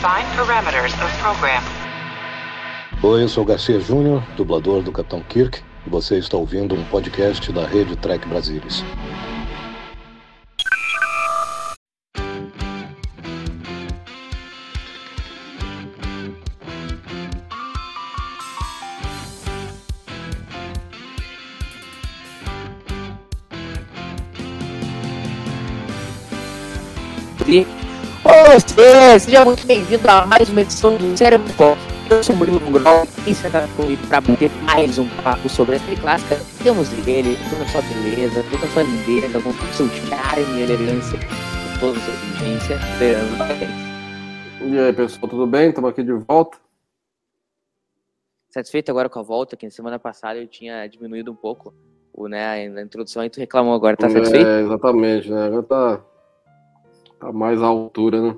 Define parameters of program. Oi, eu sou Garcia Júnior, dublador do Capitão Kirk, e você está ouvindo um podcast da rede Trek Brasilis. Você, seja muito bem-vindo a mais uma edição do Cérebro Pop. Eu sou o Murilo Grol e você está comigo para bater mais um papo sobre a série clássica. Temos dele, toda a sua beleza, toda a sua lindeza, com todo o seu charme e elegância, com toda a sua inteligência. Leandro Magalhães. E aí, pessoal, tudo bem? Estamos aqui de volta. Satisfeito agora com a volta, que na semana passada eu tinha diminuído um pouco o, né, na introdução e tu reclamou agora, tá satisfeito? É, exatamente, né? Agora tá, tá mais à altura, né?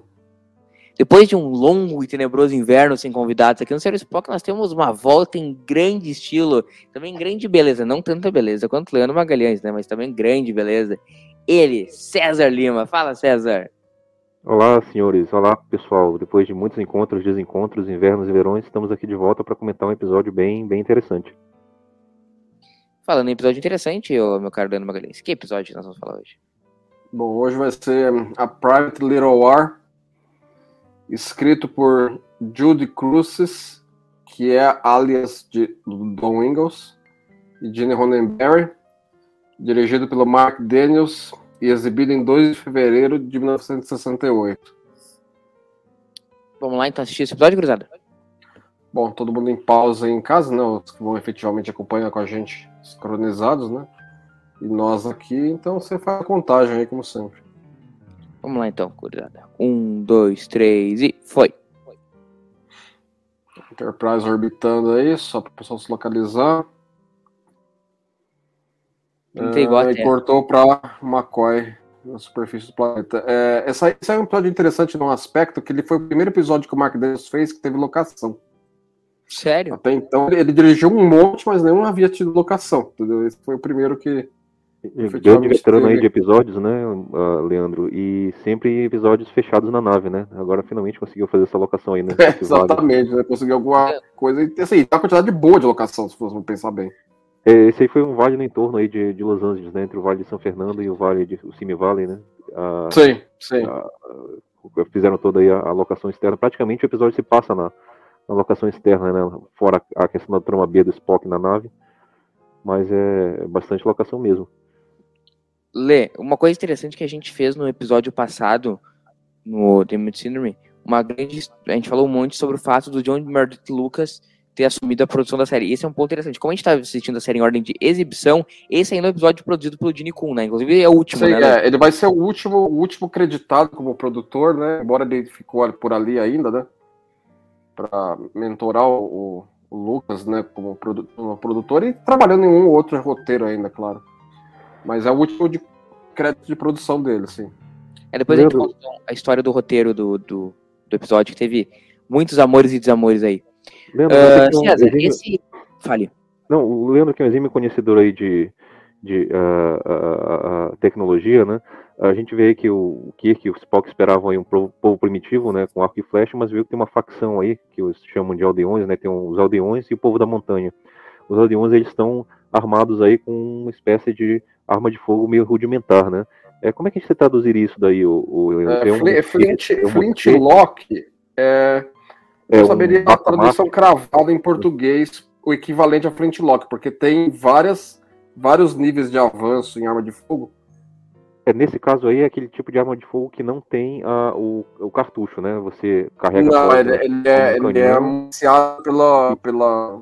Depois de um longo e tenebroso inverno sem convidados aqui no Sério Spock, nós temos uma volta em grande estilo, também grande beleza, não tanta beleza quanto o Leandro Magalhães, né, mas também grande beleza. Ele, César Lima. Fala, César. Olá, senhores. Olá, pessoal. Depois de muitos encontros, desencontros, invernos e verões, estamos aqui de volta para comentar um episódio bem, bem interessante. Falando em episódio interessante, ô, meu caro Leandro Magalhães, que episódio nós vamos falar hoje? Bom, hoje vai ser a Private Little War, escrito por Judy Cruzes, que é alias de Don Ingalls, e Gene Roddenberry, dirigido pelo Mark Daniels e exibido em 2 de fevereiro de 1968. Vamos lá então assistir esse episódio, cruzada? Bom, todo mundo em pausa aí em casa, né? Os que vão efetivamente acompanhar com a gente, sincronizados, né? E nós aqui, então você faz a contagem aí, como sempre. Vamos lá então, cruzada. Um, dois, três e foi. Enterprise orbitando aí, só para o pessoal se localizar. Não tem igual a e cortou para McCoy na superfície do planeta. É, essa, esse é um episódio interessante num aspecto que ele foi o primeiro episódio que o Mark Daniels fez que teve locação. Sério? Até então ele, ele dirigiu um monte, mas nenhum havia tido locação. Entendeu? Esse foi o primeiro que. Grande veterano aí de episódios, né, ah, Leandro? E sempre episódios fechados na nave, né? Agora finalmente conseguiu fazer essa locação aí, né? É, exatamente, né? Conseguiu alguma coisa. E assim, tá uma quantidade boa de locação, se fosse pensar bem. É, Esse aí foi um vale no entorno aí de, de Los Angeles, né? Entre o Vale de São Fernando e o Vale de o Simi Valley, né? Ah, Sim, sim. ah, fizeram toda aí a, a locação externa. Praticamente o episódio se passa na, na locação externa, né? Fora a questão da trama B do Spock na nave. Mas é bastante locação mesmo. Lê, uma coisa interessante que a gente fez no episódio passado, no The Mid Syndrome, uma grande. A gente falou um monte sobre o fato do John Meredith Lucas ter assumido a produção da série. Esse é um ponto interessante. Como a gente tá assistindo a série em ordem de exibição, esse ainda é um episódio produzido pelo Gene Kun, né? Inclusive é o último, Sim, né? É, ele vai ser o último, o último creditado como produtor, né? Embora ele ficou por ali ainda, né? Para mentorar o, o Lucas, né? Como, produ- como produtor e trabalhando em um ou outro roteiro ainda, claro. Mas é o último de crédito de produção dele, sim. É, depois a gente Leandro. conta a história do roteiro do, do, do episódio, que teve muitos amores e desamores aí. Leandro, Ah, um César, exímio- esse. Fale. Não, o Leandro, que é um exímio conhecedor aí de, de ah, ah, tecnologia, né? A gente vê que o Kirk e o Spock esperavam aí um povo, povo primitivo, né? Com arco e flecha, mas viu que tem uma facção aí, que eles chamam de aldeões, né? Tem os aldeões e o povo da montanha. Os aldeões, eles estão armados aí com uma espécie de arma de fogo meio rudimentar, né? É, como é que você traduzir isso daí, o, o? É, Tem um Flint, tem um Flint Lock é. Eu É não um saberia a tradução cravada em português, o equivalente a Flint Lock, porque tem várias, vários níveis de avanço em arma de fogo. É, nesse caso aí é aquele tipo de arma de fogo que não tem ah, o, o cartucho, né? Você carrega Não, fora ele, ele é, ele é anunciado pela, pela,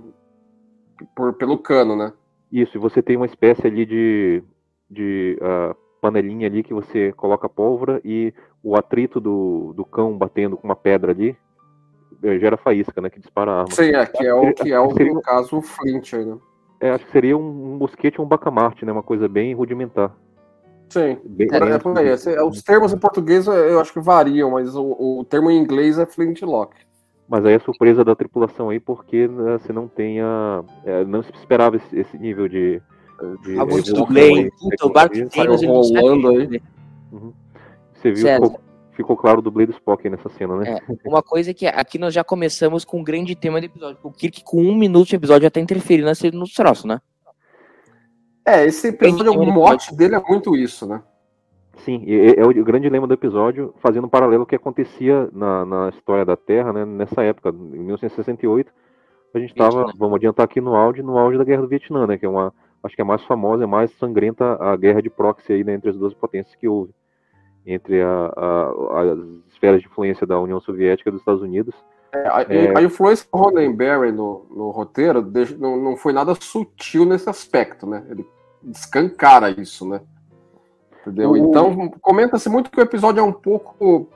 por, pelo cano, né? Isso, e você tem uma espécie ali de, de ah, panelinha ali que você coloca pólvora e o atrito do, do cão batendo com uma pedra ali eh, gera faísca, né? Que dispara a arma. Sim, é, que é o que é o, Seria- no caso, o Flint aí, né? É, acho que seria um, um mosquete ou um bacamarte, né? Uma coisa bem rudimentar. Sim. Bem, É, bem é por aí. Esse- os termos em português eu eu acho que variam, mas o, o termo em inglês é Flint Lock. Mas aí a surpresa da tripulação aí, porque né, você não tenha. é, não se esperava esse, esse nível de. de Ah, muito evolução bem. aí, Puta, o barco tecnologia. tem, rolando aí. fazer. Você viu que ficou claro o dublê do Spock aí nessa cena, né? É, uma coisa que aqui nós já começamos com um grande tema do episódio. O Kirk, com um minuto de episódio, já tá interferindo no troço, né? É, esse episódio, o mote dele é muito isso, né? Sim, é, é o grande lema do episódio, fazendo um paralelo ao que acontecia na, na história da Terra, né, nessa época, em 1968, a gente estava, vamos adiantar aqui no auge, no auge da Guerra do Vietnã, né, que é uma, acho que é a mais famosa, é mais sangrenta a guerra de proxy aí, né, entre as duas potências que houve, entre a, a, as esferas de influência da União Soviética e dos Estados Unidos. É, a, é... a, influência do Roddenberry no, no roteiro não, não foi nada sutil nesse aspecto, né, ele descancara isso, né. Entendeu? Então, comenta-se muito que o episódio é um pouco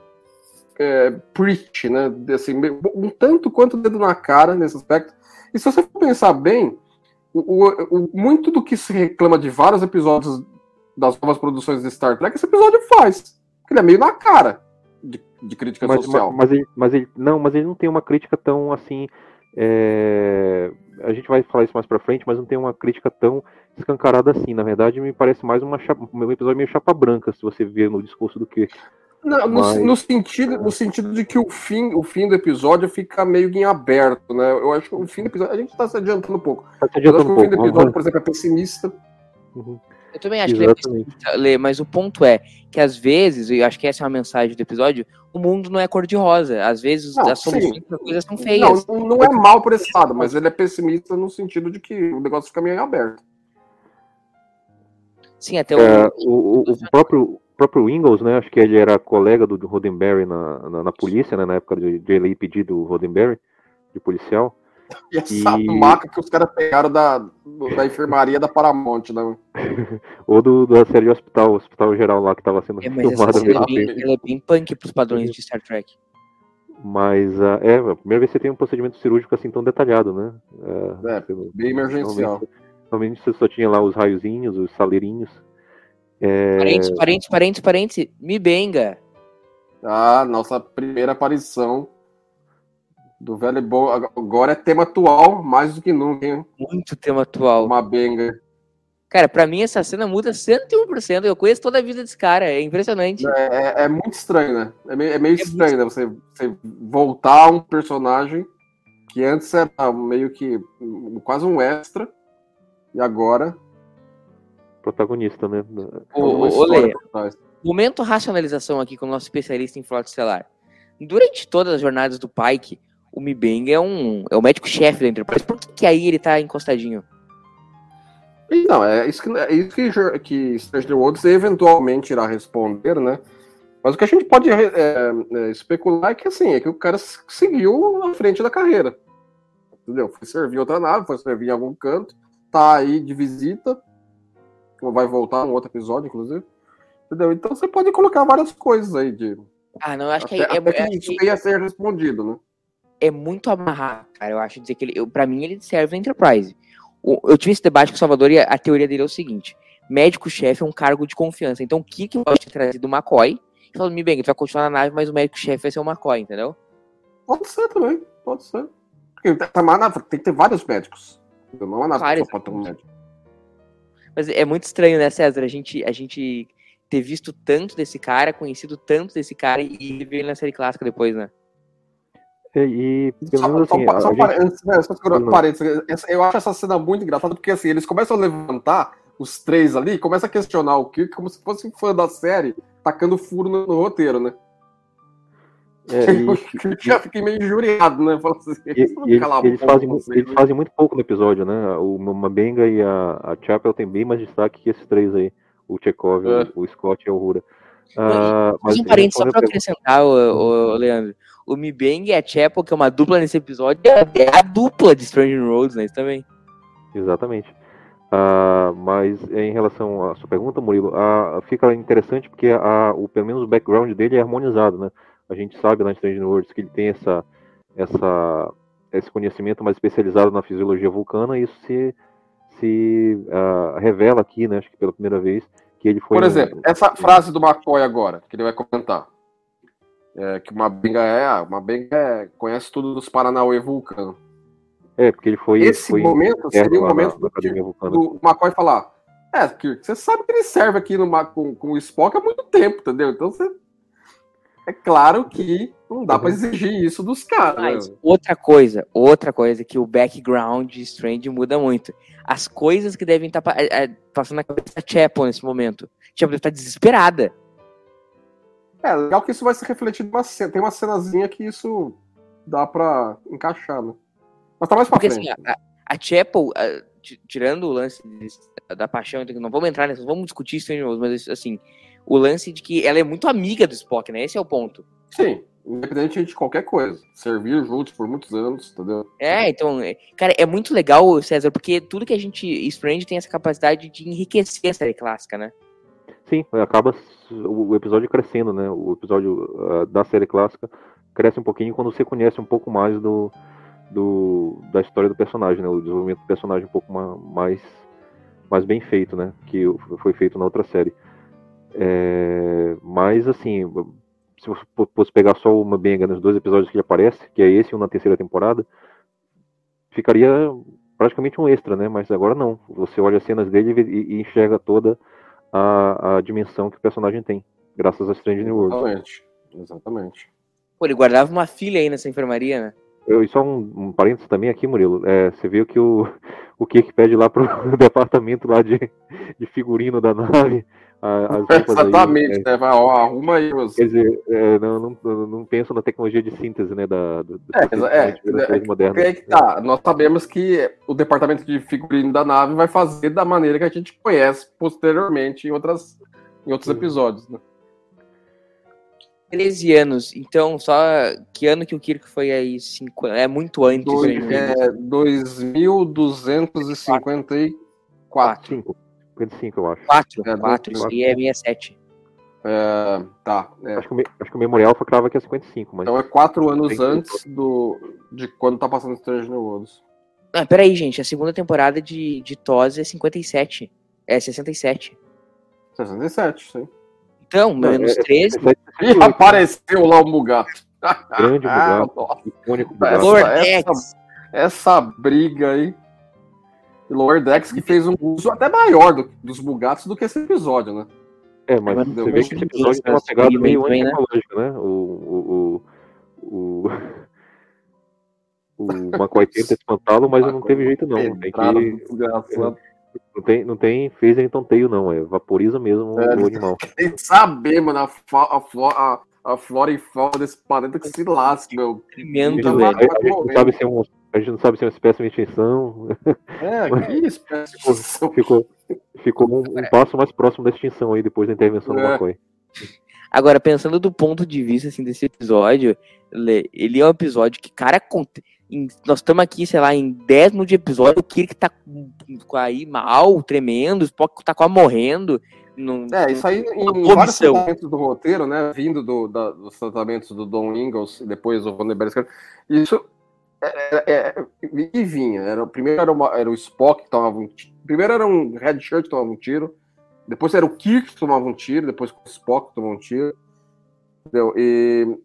é, preach, né? Assim, um tanto quanto dedo na cara nesse aspecto. E se você for pensar bem, o, o, o, muito do que se reclama de vários episódios das novas produções de Star Trek, esse episódio faz. Ele é meio na cara de, de crítica mas, social. Mas, mas, ele, mas ele, não, mas ele não tem uma crítica tão assim. É... A gente vai falar isso mais pra frente, mas não tem uma crítica tão escancarada assim. Na verdade, me parece mais uma chapa, um episódio meio chapa branca, se você ver no discurso do que. Não, Mas... no, no, sentido, no sentido de que o fim, o fim do episódio fica meio em aberto, né? Eu acho que o fim do episódio. A gente está se adiantando um pouco. Tá se adiantando eu acho que o fim do episódio, por exemplo, é pessimista. Uhum. Eu também acho Exatamente. que ele é pessimista, Lê, mas o ponto é que às vezes, e eu acho que essa é uma mensagem do episódio, o mundo não é cor-de-rosa. Às vezes não, as soluções para coisas são feias. Não, não é mal por esse lado, mas ele é pessimista no sentido de que o negócio fica meio aberto. Sim, até o. É, o, o, o, próprio, próprio Ingalls, né? Acho que ele era colega do, do Roddenberry na, na, na, polícia, né? Na época de, de ele pedir do Roddenberry, de policial. E essa e... maca que os caras pegaram da, da enfermaria da Paramount, né? Ou do, da série de hospital, hospital geral lá que tava sendo é, filmado. Ela é, bem, ela é bem punk pros padrões de Star Trek. Mas uh, é, a primeira vez que você tem um procedimento cirúrgico assim tão detalhado, né? Uh, é, bem emergencial. Normalmente você só tinha lá os raiozinhos, os saleirinhos. É... Parentes, parentes, parentes, parentes. Me benga. Ah, nossa primeira aparição do velho bom. Agora é tema atual, mais do que nunca, hein? Muito tema atual. Uma benga. Cara, pra mim essa cena muda 101%. Eu conheço toda a vida desse cara, é impressionante. É, é, é muito estranho, né? É meio, é meio é estranho, muito... né? Você, você voltar a um personagem que antes era meio que quase um extra e agora. Protagonista, né? O, o, Lê, momento racionalização aqui com o nosso especialista em frota estelar. Durante todas as jornadas do Pike, o Mibeng é um é o médico-chefe da Enterprise. Por que, que aí ele tá encostadinho? Não, é isso que, é isso que, que Stranger Worlds eventualmente irá responder, né? Mas o que a gente pode é, é, especular é que assim, é que o cara seguiu à frente da carreira. Entendeu? Foi servir outra nave, foi servir em algum canto, tá aí de visita, vai voltar num outro episódio, inclusive. Entendeu? Então você pode colocar várias coisas aí de. Ah, não, eu acho até, que é, até é, que isso que... ia ser respondido, né? É muito amarrado, cara. Eu acho dizer que ele, eu, pra mim ele serve na Enterprise. O, eu tive esse debate com o Salvador e a, a teoria dele é o seguinte: médico-chefe é um cargo de confiança. Então, o que que pode ter trazido o McCoy? E falou, me bem, tu vai continuar na nave, mas o médico-chefe vai ser o McCoy, entendeu? Pode ser também, pode ser. Tem que ter vários médicos. Não é nada só ter um médico. Mas é muito estranho, né, César? A gente, a gente ter visto tanto desse cara, conhecido tanto desse cara e ver ele na série clássica depois, né? E, menos assim, só, só, gente... né, eu acho essa cena muito engraçada, porque assim, eles começam a levantar os três ali, começam a questionar o Kirk como se fosse um fã da série, tacando furo no, no roteiro, né? É, e, eu já fiquei meio injuriado, né? Assim, e, eles, eles, fazem, eles fazem muito pouco no episódio, né? O Mabenga e a, a Chapel tem bem mais destaque que esses três aí. O Chekhov, é. o, o Scott e a Uhura. Uh, mas um parênteses só pra acrescentar, o, o, Leandro. O Mibeng e a Chapel, que é uma dupla nesse episódio, é, é a dupla de Stranger Roads, né? Isso também. Exatamente. Uh, mas em relação à sua pergunta, Murilo, uh, fica interessante porque a, o, pelo menos o background dele é harmonizado, né? A gente sabe lá em Stranger Worlds que ele tem essa, essa, esse conhecimento mais especializado na fisiologia vulcana e isso se, se uh, revela aqui, né? Acho que pela primeira vez que ele foi. Por exemplo, um... essa frase do McCoy agora, que ele vai comentar. É, que uma benga é, ah, uma benga é, conhece tudo dos Paranauê vulcano. É, porque ele foi. Esse foi momento seria o momento na, na do, do McCoy falar. É, que você sabe que ele serve aqui no, com, com o Spock há muito tempo, entendeu? Então você é claro que não dá pra exigir isso dos caras. Mas né? outra coisa, outra coisa que o background de Strange muda muito. As coisas que devem estar pa- é, é, passando na cabeça da Chapel nesse momento. Chapel deve estar desesperada. É, legal que isso vai se refletir numa cena. Tem uma cenazinha que isso dá pra encaixar, né? Mas tá mais pra Porque frente. assim, a, a Chapel, a- ti- tirando o lance da paixão, então, não vamos entrar nessa, vamos discutir Worlds, mas assim, o lance de que ela é muito amiga do Spock, né? Esse é o ponto. Sim, independente de qualquer coisa. Servir juntos por muitos anos, entendeu? É, então, é- cara, é muito legal, César, porque tudo que a gente. Strange tem essa capacidade de enriquecer a série clássica, né? Sim, acaba o episódio crescendo, né? O episódio ah, da série clássica cresce um pouquinho quando você conhece um pouco mais do, do da história do personagem, né? O desenvolvimento do personagem um pouco ma- mais mais bem feito, né? Que foi feito na outra série. É, mas assim, se você fo- fosse pegar só uma benga nos dois episódios que ele aparece, que é esse e um na terceira temporada, ficaria praticamente um extra, né? Mas agora não. Você olha as cenas dele e, e enxerga toda a, a dimensão que o personagem tem, graças a Strange New Worlds. Exatamente. Exatamente. Pô, ele guardava uma filha aí nessa enfermaria, né? Eu, e só um, um parênteses também aqui, Murilo. É, você viu que o, o Kirk pede lá pro departamento lá de, de figurino da nave. a- as roupas aí, Exatamente, é, né? Vai, ó, arruma aí os. Quer dizer, é, não, não, não penso na tecnologia de síntese, né, da, do, do É, processamento é, é, modernas. É que tá. Nós sabemos que o departamento de figurino da nave vai fazer da maneira que a gente conhece posteriormente em, outras, em outros episódios. Né? 13 anos. Então, só que ano que o Kirk foi aí? Cinco, é muito antes. Dois, né? é, 2254. 5, 55, eu acho. 4, É, 4, isso aí é 67. É, tá. é. Acho que, o, acho que o Memorial foi crava que é 55, mas Então é quatro anos Tem que- antes do, de quando tá passando Strange New Worlds. Ah, peraí, gente, a segunda temporada de, de TOS é 57. É 67. 67, sim. Então, menos é- 13. E apareceu lá o Mugato. grande Ah, Mugato, nossa. icônico Essa- Mugato. Essa-. Essa briga aí. E Lower Decks que fez um uso até maior do- dos Mugatos do que esse episódio, né? É, mas Mas você vê que esse episódio tem uma pegada meio também, né? né? O, o, o, o, o McCoy tenta espantá-lo, mas não teve jeito não. Tem que. Não tem, não tem fez então teio não, é vaporiza mesmo É. o animal. Tem que saber, mano, a, fa- a, a, a flora e fauna desse planeta que se lasque, meu. A Tremendo, gente, não, velho. a gente não sabe se é um, a gente não sabe se é uma espécie de extinção. É, que espécie de Ficou, ficou um, um passo mais próximo da extinção aí depois da intervenção do É. McCoy. Agora, pensando do ponto de vista assim, desse episódio, ele é um episódio que, cara, em- nós estamos aqui, sei lá, em 10 minutos de episódio, o Kirk tá com- aí mal, tremendo, o Spock tá quase morrendo. Não, É, isso aí em Uma vários tratamentos do roteiro, né? Vindo do, da- dos tratamentos do Don Ingalls e depois o Vanderberg. Isso é, é, é, e vinha. Era, primeiro era, uma- era o Spock que tomava um tiro. Primeiro era um Red Shirt que tomava um tiro. Depois era o Kirk que tomava um tiro. Depois o Spock que tomava um tiro. Entendeu? E,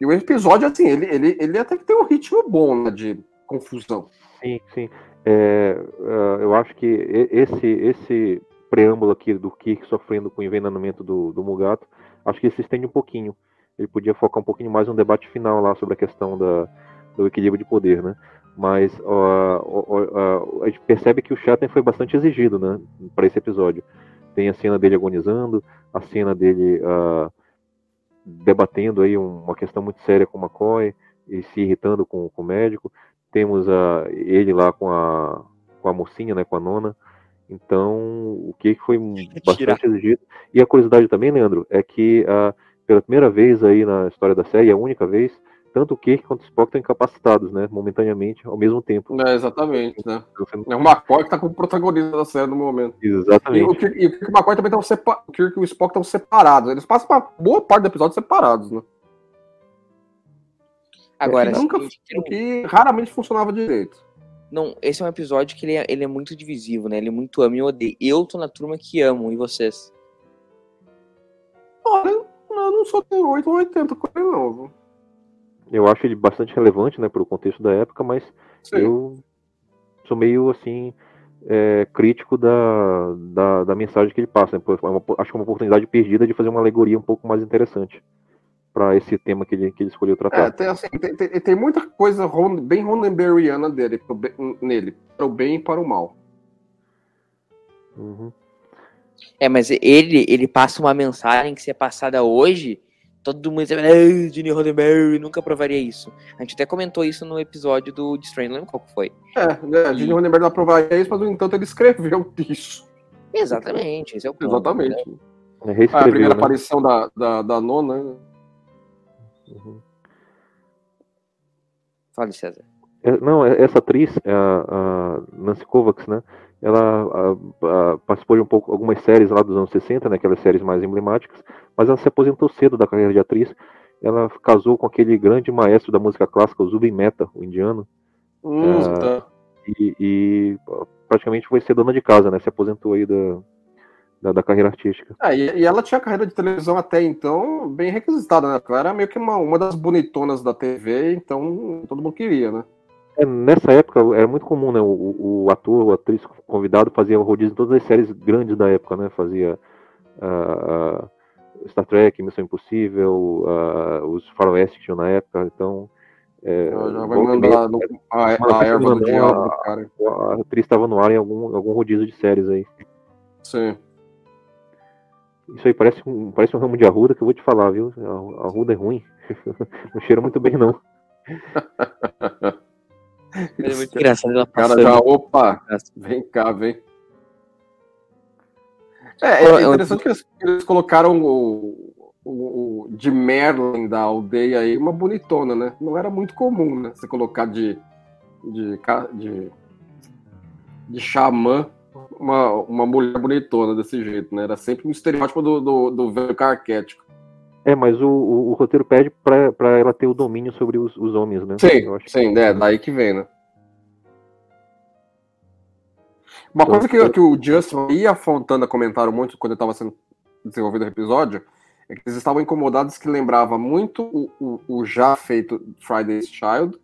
e o episódio, assim, ele, ele, ele até que tem um ritmo bom, né? De confusão. Sim, sim. É, é, eu acho que esse, esse preâmbulo aqui do Kirk sofrendo com o envenenamento do, do Mugato, acho que ele se estende um pouquinho. Ele podia focar um pouquinho mais no debate final lá sobre a questão da, do equilíbrio de poder, né? Mas ó, ó, ó, a gente percebe que o Shatner foi bastante exigido, né? Para esse episódio. Tem a cena dele agonizando, a cena dele ah, debatendo aí um- uma questão muito séria com o McCoy e se irritando com, com o médico temos a, ele lá com a, com a mocinha, né, com a nona. Então, o que foi bastante exigido. E a curiosidade também, Leandro, é que ah, pela primeira vez aí na história da série, a única vez, tanto o Kirk quanto o Spock estão incapacitados, né, momentaneamente, ao mesmo tempo. É, exatamente, né? Não- É o McCoy que tá como protagonista da série no momento. E o Exatamente. Kirk, e o Kirk e o McCoy também estão separados. O Kirk e o Spock estão separados. Eles passam uma boa parte do episódio separados, né? Agora, O que nunca, o que raramente funcionava direito. não, esse é um episódio que ele é, ele é muito divisivo, né? Ele é muito ama e odeia. Eu tô na turma que amo, e vocês? Olha, eu não sou tão 8 ou 80 com ele, não. Eu acho ele bastante relevante, né, para o contexto da época, mas Sim. eu sou meio assim é, crítico da, da, da mensagem que ele passa. né? É uma- acho que é uma oportunidade perdida de fazer uma alegoria um pouco mais interessante para esse tema que ele, que ele escolheu tratar. É, tem, assim, tem, tem, tem muita coisa bem Ronenberryana dele, pro nele, para o bem e para o mal. Uhum. É, mas ele, ele passa uma mensagem que se é passada hoje, todo mundo diz, ah, Gene Roddenberry nunca provaria isso. A gente até comentou isso no episódio do The Strain, não lembro qual que foi. É, né, Gene Ronenberg não aprovaria isso, mas no entanto ele escreveu isso. Exatamente, esse é o ponto. Exatamente. né? É, Ah, a primeira né? aparição da, da, da nona. né? Uhum. Fala, César. É, não, é- essa atriz, é a, a Nancy Kovacs, né? Ela a- a- participou de um pouco algumas séries lá dos anos 60, né? Aquelas séries mais emblemáticas, mas ela se aposentou cedo da carreira de atriz. Ela casou com aquele grande maestro da música clássica, o Zubin Mehta, o indiano, Hum, Ah. tá. e, e praticamente foi ser dona de casa, né? Se aposentou aí da, da, da carreira artística. É, e, e ela tinha carreira de televisão até então bem requisitada, né? Ela era meio que uma, uma das bonitonas da TV, então todo mundo queria, né? É, nessa época era muito comum, né? O, o- ator, o atriz convidado fazia rodízio em todas as séries grandes da época, né? Fazia ah, ah, Star Trek, Missão Impossível, ah, os faroeste que tinham na época, então é, já vai mandar no- a, Mas a erva do diabo a- cara. a atriz estava no ar em algum, algum rodízio de séries aí. Sim. Isso aí parece um, parece um ramo de arruda que eu vou te falar, viu? A, a arruda é ruim. Não cheira muito bem, não. É muito engraçado ela O cara passando. já, opa, vem cá, vem. É, é interessante que eles, colocaram o, o, o de Merlin da aldeia aí, uma bonitona, né? Não era muito comum, né? Você colocar de, de, de, de xamã uma, uma mulher bonitona desse jeito, né? Era sempre um estereótipo do, do, do velho carquético. É, mas o, o, o roteiro pede pra, pra ela ter o domínio sobre os, os homens, né? Sim, Eu sim, é, daí que vem, né? Uma Então, coisa que, que o Justin e a Fontana comentaram muito quando estava sendo desenvolvido o episódio é que eles estavam incomodados que lembrava muito o, o, o já feito Friday's Child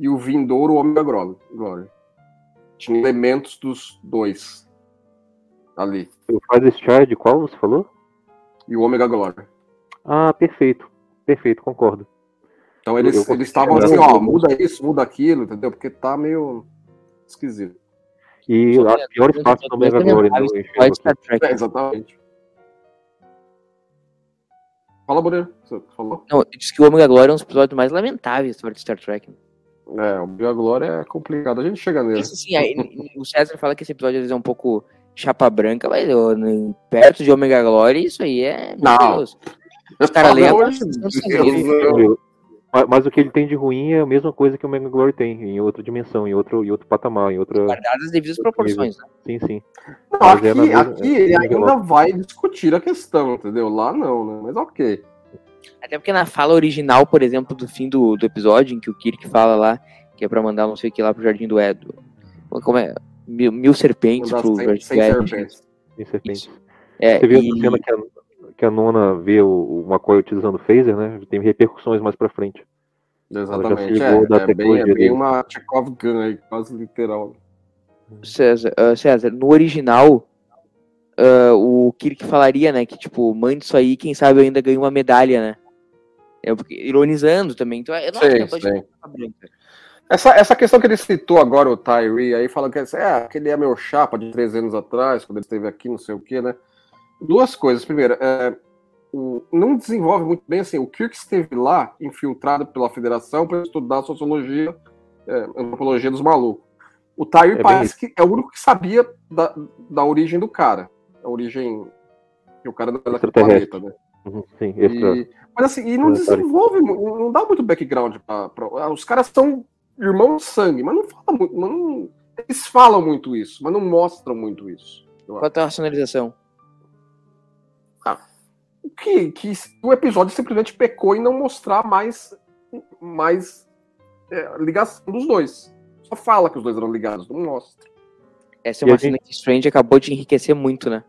e o vindouro Omega Glo- Glory. Tinha elementos dos dois ali. O Father's Child, qual você falou? E o Omega Glory. Ah, perfeito. Perfeito, concordo. Então eles eu eles estavam assim, ó, muda isso, muda aquilo, entendeu? Porque tá meio esquisito. E Só as piores eu- partes eu- do Mega eu- Glory, né? É, exatamente. Fala, Bonito. Você falou? Não, disse que o Omega Glória é um dos episódios mais lamentáveis da de Star Trek. É, o Bia Glória é complicado. A gente chega nele. Isso, assim, aí, o César fala que esse episódio às vezes é um pouco chapa branca, mas eu, perto de Omega Glória, isso aí é. Não. Deus. Os caras leem a Pelo amor Constituição de Segredo. Deus, Mas, mas o que ele tem de ruim é a mesma coisa que o Mega Glory tem, em outra dimensão, em outro, em outro patamar, em outra. Guardadas as devidas proporções. Né? Sim, sim. Não, Mas é aqui, na mesma- aqui é ele ainda mesma- vai discutir a questão, entendeu? Lá não, né? Mas ok. Até porque na fala original, por exemplo, do fim do, do episódio, em que o Kirk fala lá, que é pra mandar não sei o que lá pro Jardim do Edo. Como é? Mil, mil serpentes pro Jardim do Edo. serpentes. Tem serpentes. É, Você viu e- a cena que a, que a nona vê o, o McCoy utilizando o phaser, né? Tem repercussões mais pra frente. Exatamente. Ela já se ligou da É, é, bem, é bem uma Chekhov Gun aí, quase literal. César, ah, César, no original, ah, o Kirk falaria, né, que tipo, mande isso aí, quem sabe eu ainda ganho uma medalha, né? É, porque- ironizando também, então eu não acho que é coisa sim. chapa branca. Essa, essa questão que ele citou agora, o Tyree, aí falando que é, aquele é meu chapa de três anos atrás, quando ele esteve aqui, não sei o quê, né? Duas coisas. Primeiro, é, o- não desenvolve muito bem assim. O Kirk esteve lá, infiltrado pela federação, para estudar sociologia, é, antropologia dos malucos. O Tyree bem parece que é o único que sabia da, da origem do cara. A origem. Que o cara não é daquele Extraterrestre. planeta, né? Uhum, sim, extra. E- mas assim, e não desenvolve, não dá muito background pra, pra- Os caras são irmãos de sangue, mas não fala muito. mas não- eles falam muito isso, mas não mostram muito isso. Qual a racionalização? Que, que o episódio simplesmente pecou em não mostrar mais, mais é, ligação dos dois. Só fala que os dois eram ligados, não mostra. Essa é uma cena que Strange acabou de enriquecer muito, né?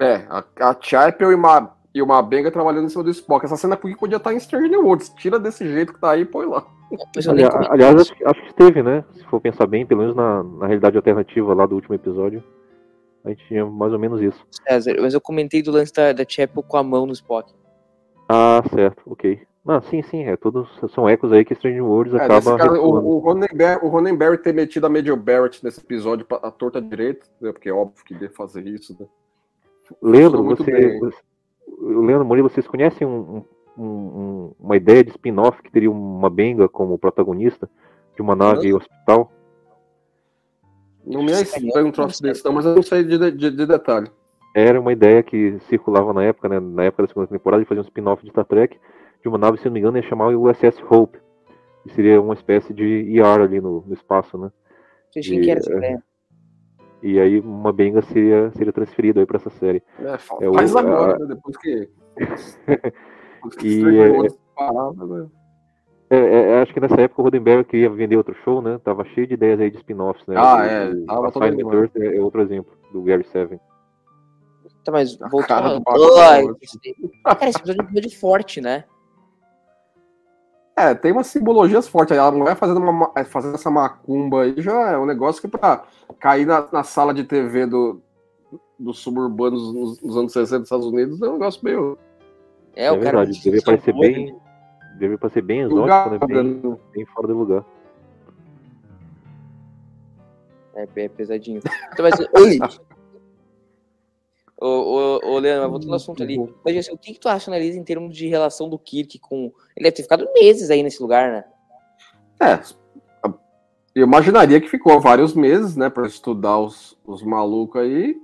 É, a, a Chapel e uma, e uma Benga trabalhando em cima do Spock. Essa cena aqui podia estar em Stranger Worlds. Tira desse jeito que tá aí e põe lá. Ali- aliás, acho, que- acho que esteve, né? Se for pensar bem, pelo menos na, na realidade alternativa lá do último episódio, a gente tinha mais ou menos isso. César, mas eu comentei do lance da, da Chapel com a mão no Spock. Ah, certo, ok. Não, sim, sim, é todos são ecos aí que Strange Worlds É, acaba caso, o, o, Ronenberry, o Ronenberry ter metido a Major Barrett nesse episódio pra- a torta direita, né, porque é óbvio que deve fazer isso. Né? Leandro, você, bem. você- Leandro Murilo, vocês conhecem um- um- um- uma ideia de spin-off que teria uma benga como protagonista de uma nave hospital? Não me é estranho um troço desse, não, mas eu não sei de, de, de detalhe. Era uma ideia que circulava na época, né, na época da segunda temporada, de fazer um spin-off de Star Trek de uma nave, se não me engano, ia chamar o USS Hope. Que seria uma espécie de ER ali no, no espaço, né? Que era essa E, ideia. E aí uma benga seria, seria transferida aí para essa série. É, fa- É o- faz agora, a- né, depois que. Depois que E, é- né? É, é, acho que nessa época o Roddenberry queria vender outro show, né? Tava cheio de ideias aí de spin-offs, né? Ah, O- é, o tava todo. Earth é é outro exemplo do Gary Seven. Tá, mas A voltando. cara Rosa. esse- Cara, esse episódio é um episódio forte, né? É, tem umas simbologias fortes aí. A mulher fazendo, uma, ma- é, fazendo essa macumba aí já é um negócio que pra cair na, na sala de TV do, dos suburbanos nos, nos anos 60 dos Estados Unidos é um negócio meio. É, É, o cara. verdade, deveria parecer bem, deveria parecer bem exótico, lugar, né? Bem, né? bem fora do lugar. É, é pesadinho. Então, mas, oi! Ô, ô, ô, Leandro, mas voltando ao assunto ali. Mas, assim, o que, que tu acha, analisa, em termos de relação do Kirk com. Ele deve ter ficado meses aí nesse lugar, né? É, eu imaginaria que ficou vários meses, né, pra estudar os, os malucos aí.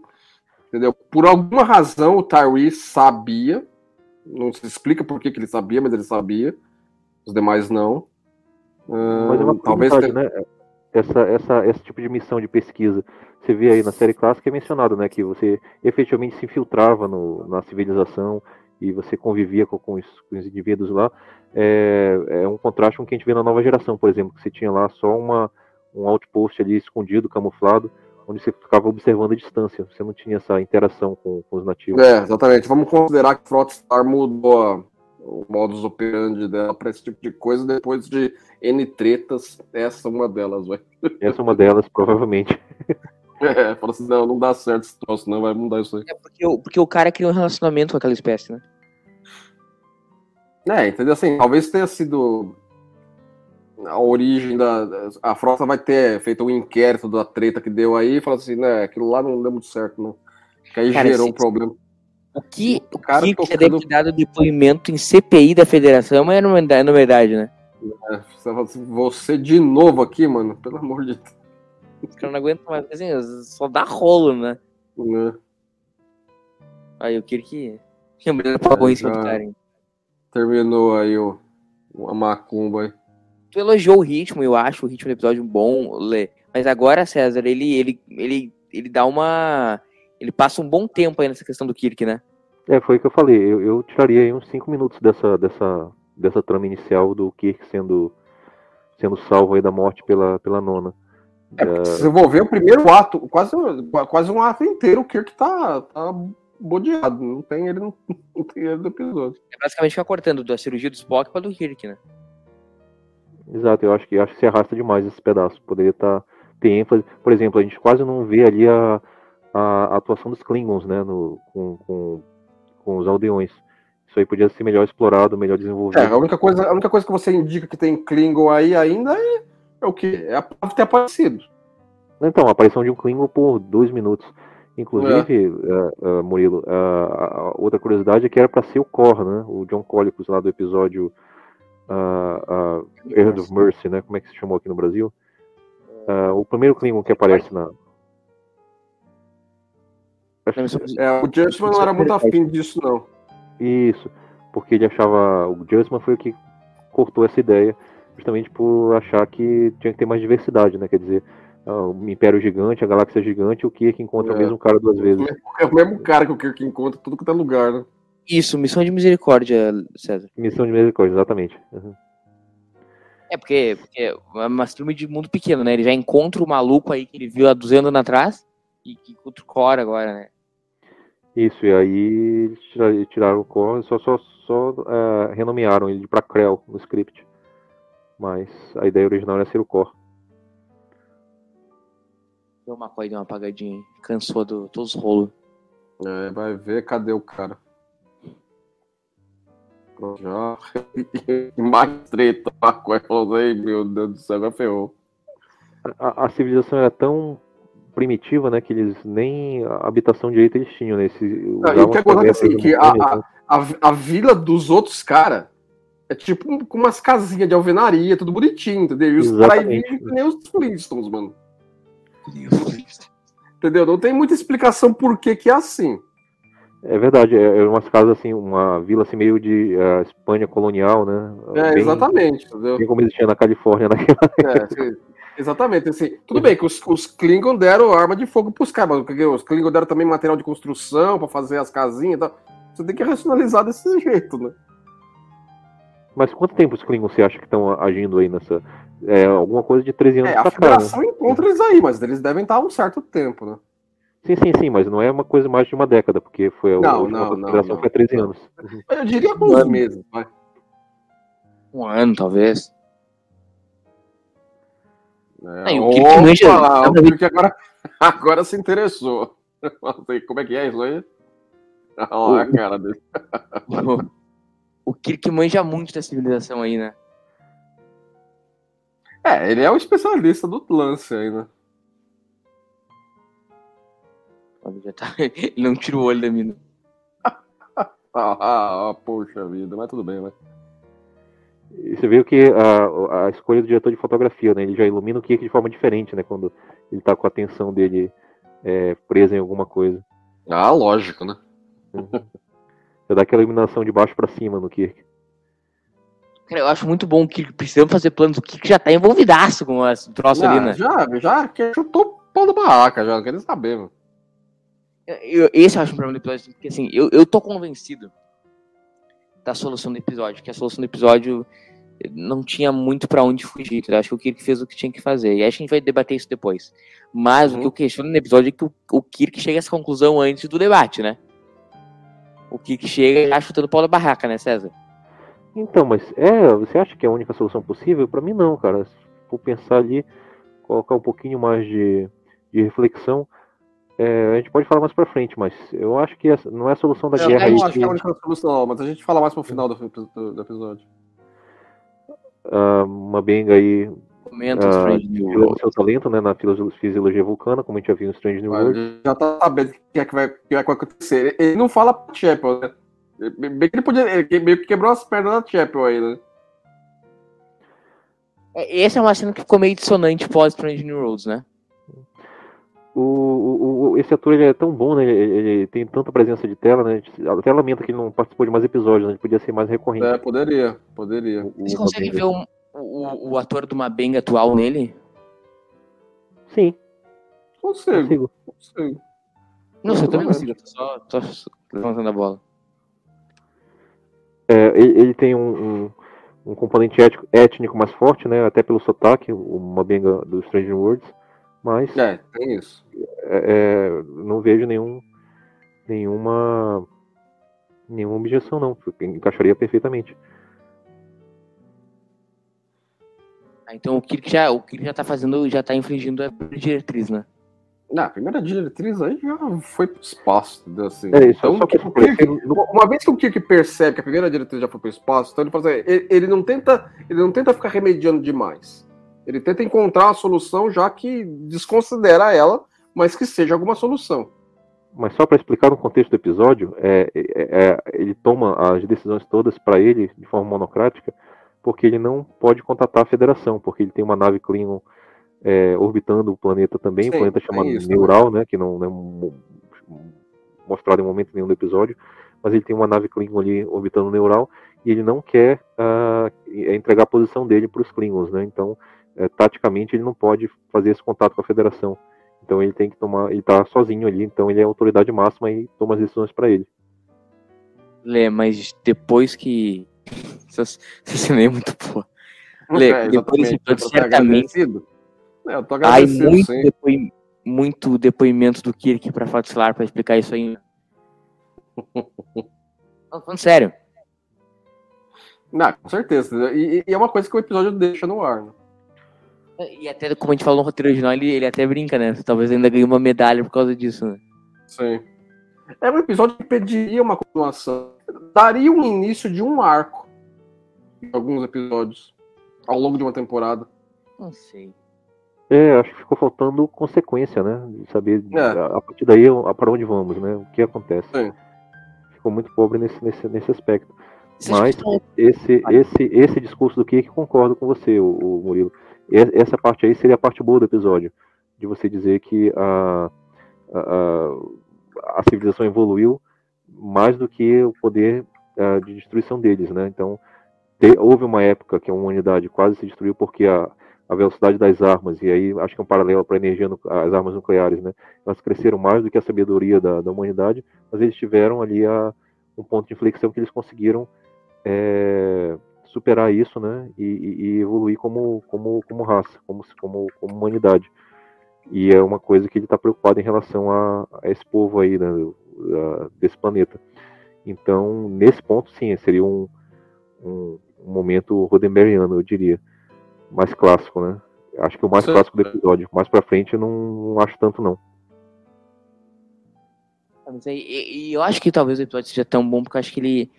Entendeu? Por alguma razão o Tyree sabia. Não se explica por que, que ele sabia, mas ele sabia. Os demais não. Mas é uma talvez tenha- né? Essa, essa, esse tipo de missão de pesquisa. Você vê aí na série clássica é mencionado, né? Que você efetivamente se infiltrava no, na civilização e você convivia com, com, os, com os indivíduos lá. É, é um contraste com o que a gente vê na nova geração, por exemplo, que você tinha lá só uma, um outpost ali escondido, camuflado, onde você ficava observando a distância. Você não tinha essa interação com, com os nativos. É, exatamente. Vamos considerar que Frota Star mudou a- o modus operandi dela para esse tipo de coisa depois de N tretas. Essa é uma delas, vai. Essa é uma delas, provavelmente. É, fala assim, não, não dá certo esse troço, não, vai mudar isso aí. É porque, o- porque o cara criou um relacionamento com aquela espécie, né? É, entendeu? Assim, talvez tenha sido a origem da. A frota vai ter feito um inquérito da treta que deu aí e falar assim, né, aquilo lá não deu muito certo, não. Que aí Cara, gerou um problema. O que O cara que tocando- deve ter dado depoimento em CPI da federação é na verdade, né? É, você assim, você de novo aqui, mano, pelo amor de Deus. Os caras não aguentam mais, assim, só dá rolo, né? né? Aí o Kirk. A mulher pagou em cima do já- cara? Terminou aí o, a macumba aí. Tu elogiou o ritmo, eu acho o ritmo do episódio bom, Lê. Mas agora, César, ele, ele, ele, ele dá uma. Ele passa um bom tempo aí nessa questão do Kirk, né? É, foi o que eu falei. Eu, eu tiraria aí uns 5 minutos dessa, dessa, dessa trama inicial do Kirk sendo, sendo salvo aí da morte pela, pela nona. É, porque se você for ver o primeiro ato, quase, quase um ato inteiro, o Kirk tá, tá bodeado. Não tem ele no, não tem ele no episódio. É basicamente ficar cortando da cirurgia do Spock pra do Kirk, né? Exato, eu acho que acho que se arrasta demais esse pedaço. Poderia estar ter ênfase. Por exemplo, a gente quase não vê ali a, a atuação dos Klingons, né? No, com, com, com os aldeões. Isso aí podia ser melhor explorado, melhor desenvolvido. É, a única coisa, a única coisa que você indica que tem Klingon aí ainda é, é o quê? É a Pav ter aparecido. Então, a aparição de um Klingon por dois minutos. Inclusive, eh, eh, Murilo, eh, a- a outra curiosidade é que era para ser o Cor, né? O John Colicos lá do episódio ah, Earth of Mercy, né? Como é que se chamou aqui no Brasil? Ah, o primeiro Klingon que aparece na. É, o Justman não era muito afim disso, não. Isso, porque ele achava. O Justman foi o que cortou essa ideia, justamente por achar que tinha que ter mais diversidade, né? Quer dizer, o Império Gigante, a Galáxia Gigante, o Kirk encontra É. o mesmo cara duas vezes. É o mesmo cara que o Kirk encontra tudo que tá lugar, né? Isso, missão de misericórdia, César. Missão de misericórdia, exatamente. Uhum. É porque, porque é uma filme de mundo pequeno, né? Ele já encontra o maluco aí que ele viu há 200 anos atrás e que encontra o Cora agora, né? Isso, e aí eles tira- tiraram o Cor, só, só, só ah, renomearam ele para Krell no script. Mas a ideia original era ser o Cor. Deu uma coisa, deu uma apagadinha. Cansou do todos os rolos. É, vai ver, cadê o cara? Já. Mais treta. Ai, meu Deus do céu, agora ferrou. A, a civilização era tão primitiva, né, que eles nem a habitação direita eles tinham, né? Esse, Não, e o que acontece assim, que a, a, a, a vila dos outros caras é tipo com umas casinhas de alvenaria, tudo bonitinho, entendeu? E os caras aí nem os Flintstones, mano. Entendeu? Não tem muita explicação por que que é assim. É verdade, é, é umas casas assim, uma vila assim meio de uh, Espanha colonial, né? É, bem, exatamente, entendeu? Bem como existia na Califórnia naquela é, sim, exatamente, assim, tudo bem que os, os Klingon deram arma de fogo pros caras, mas os Klingon deram também material de construção para fazer as casinhas e tal. Você tem que racionalizar desse jeito, né? Mas quanto tempo os Klingons você acha que estão agindo aí nessa. É, alguma coisa de 13 anos é, a federação cá, né? encontra eles aí, mas eles devem estar um certo tempo, né? Sim, sim, sim, mas não é uma coisa mais de uma década, porque foi a não, última não, federação não, foi há 13 não. anos. Eu diria alguns um meses, vai. Um ano, talvez. É, é, o que, que manja, falar, porque agora, agora se interessou. Como é que é isso aí? Olha a cara dele. o Kirk manja muito da civilização aí, né? É, ele é o especialista do lance aí, né? Já tá... Ele não tira o olho da mina. ah, poxa vida, mas tudo bem, né? Você viu que a, a escolha do diretor de fotografia, né? Ele já ilumina o Kirk de forma diferente, né? Quando ele tá com a atenção dele é, presa em alguma coisa. Ah, lógico, né? Você dá aquela iluminação de baixo para cima no Kirk. Cara, eu acho muito bom que precisamos fazer planos. O Kirk já tá envolvidaço com esse troço ah, ali, né? Já, já que chutou o pau da barraca, já, não quero saber, mano. Eu, esse eu acho um problema do episódio, porque assim, eu, eu tô convencido da solução do episódio, que a solução do episódio não tinha muito para onde fugir. Eu acho que o Kirk fez o que tinha que fazer. E acho que a gente vai debater isso depois. Mas uhum. o que eu questiono no episódio é que o, o Kirk chega a essa conclusão antes do debate, né? O Kirk chega já chutando o pau da barraca, né, César? Então, mas é, você acha que é a única solução possível? Para mim não, cara. Se for pensar ali, colocar um pouquinho mais de, de reflexão, é, a gente pode falar mais para frente, mas eu acho que essa não é a solução da eu guerra. Eu não acho que é a única solução, mas a gente fala mais pro final do, do, do episódio. Uh, uma benga aí Comenta uh, Strange New World. seu talento né, na fisiologia vulcana, como a gente já viu no Strange New World. Já tá sabendo o que é que vai, que vai acontecer. Ele não fala pra Chapel, né? Bem que ele podia. Ele meio que quebrou as pernas da Chapel aí, né? É, essa é uma cena que ficou meio dissonante pós Strange New Worlds, né? O, o, o, esse ator ele é tão bom, né? Ele, ele, tem tanta presença de tela, né? Até lamenta que ele não participou de mais episódios, né? Ele podia ser mais recorrente. É, poderia, poderia. Vocês conseguem ver o, o, o ator do Mabenga atual nele? Sim. Consigo. Consigo. Não, você também consigo, tô só, tô levantando a bola. É, ele, ele, tem um, um, um componente ético, étnico mais forte, né? Até pelo sotaque, o Mabenga do Stranger Worlds. Mas. É, tem isso. É, é, não vejo nenhum, nenhuma. Nenhuma objeção, não. Encaixaria perfeitamente. Ah, então o Kirk já, o Kirk já tá fazendo, já tá infringindo a diretriz, né? Não, a primeira diretriz aí já foi pro espaço, entendeu? Assim. É isso, então, só que o Kirk, uma vez que o Kirk percebe que a primeira diretriz já foi pro espaço, então ele faz, ele, ele, não tenta, ele não tenta ficar remediando demais. Ele tenta encontrar uma solução já que desconsidera ela, mas que seja alguma solução. Mas só para explicar no contexto do episódio, é, é, é, ele toma as decisões todas para ele de forma monocrática, porque ele não pode contatar a Federação, porque ele tem uma nave Klingon é, orbitando o planeta também, Sim, um planeta chamado isso, Neural, né, que não é mostrado em momento nenhum do episódio, mas ele tem uma nave Klingon ali orbitando o Neural e ele não quer uh, entregar a posição dele para os Klingons, né? Então é, taticamente ele não pode fazer esse contato com a federação. Então ele tem que tomar, ele tá sozinho ali, então ele é a autoridade máxima e toma as decisões para ele. Lê, mas depois que. Essa cena é muito boa. Lê, é, depois desse episódio, certamente. É, eu tô Aí muito, depoi... muito depoimento do Kirk pra Fatilar pra explicar isso aí. não, falando sério. Não, com certeza. E, e, é uma coisa que o episódio deixa no ar, né? E até, como a gente falou no roteiro original, ele, ele até brinca, né? Talvez ainda ganhe uma medalha por causa disso, né? Sim. É um episódio que pediria uma continuação. Daria um início de um arco. Em alguns episódios. Ao longo de uma temporada. Não sei. É, acho que ficou faltando consequência, né? De saber É. a, a partir daí a- para onde vamos, né? O que acontece. Sim. Ficou muito pobre nesse, nesse, nesse aspecto. Mas que estão- esse, esse, esse discurso do Kirk concordo com você, o, o Murilo. Essa parte aí seria a parte boa do episódio. De você dizer que a, a, a- civilização evoluiu mais do que o poder ah, de destruição deles, né? Então, te- houve uma época que a humanidade quase se destruiu porque a, a velocidade das armas, e aí acho que é um paralelo para a energia, as armas nucleares, né? Elas cresceram mais do que a sabedoria da, da humanidade, mas eles tiveram ali a, um ponto de inflexão que eles conseguiram é, superar isso, né? E, e- e evoluir como, como, como raça, como, como, como humanidade. E é uma coisa que ele está preocupado em relação a, a esse povo aí, né? a- desse planeta. Então, nesse ponto, sim, seria um, um, um momento rodemberiano, eu diria. Mais clássico, né? Acho que o mais Sim. clássico do episódio. Mais pra frente, eu não, não acho tanto, não. Ah, E, e eu acho que talvez o episódio seja tão bom porque eu acho que ele,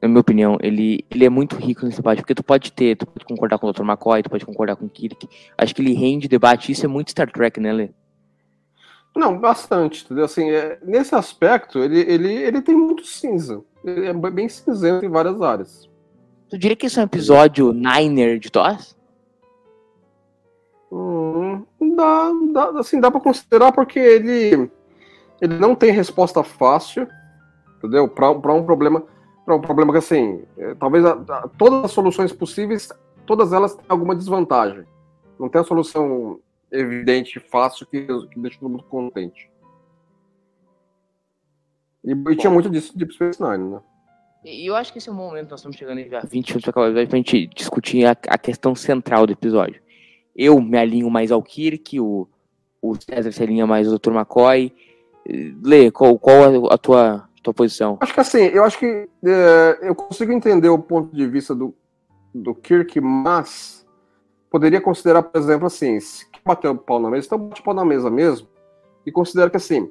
na minha opinião, ele, ele é muito rico nesse debate. Porque tu pode ter, tu pode concordar com o Dr. McCoy, tu pode concordar com o Kirk. Acho que ele rende debate. Isso é muito Star Trek, né, Lê? Não, bastante, entendeu? Assim, é, nesse aspecto, ele, ele, ele tem muito cinza. Ele é bem cinzento em várias áreas. Tu diria que isso é um episódio Niner de TOS? Hum, dá, dá, assim, dá pra considerar porque ele, ele não tem resposta fácil, entendeu? Pra, pra um problema, para um problema que assim, é, talvez a- a- todas as soluções possíveis, todas elas têm alguma desvantagem. Não tem a solução evidente, fácil que, que deixa todo mundo contente. E, e tinha muito disso de Deep Space Nine, né? E eu acho que esse é o momento, nós estamos chegando já 20 minutos para acabar o episódio, pra gente discutir a, a questão central do episódio. Eu me alinho mais ao Kirk, o, o César se alinha mais ao Dr. McCoy. Lê, qual, qual a, a tua, tua posição? Acho que assim, eu acho que é, eu consigo entender o ponto de vista do, do Kirk, mas poderia considerar, por exemplo, assim, se quer bater o pau na mesa, então bate o pau na mesa mesmo, e considera que assim,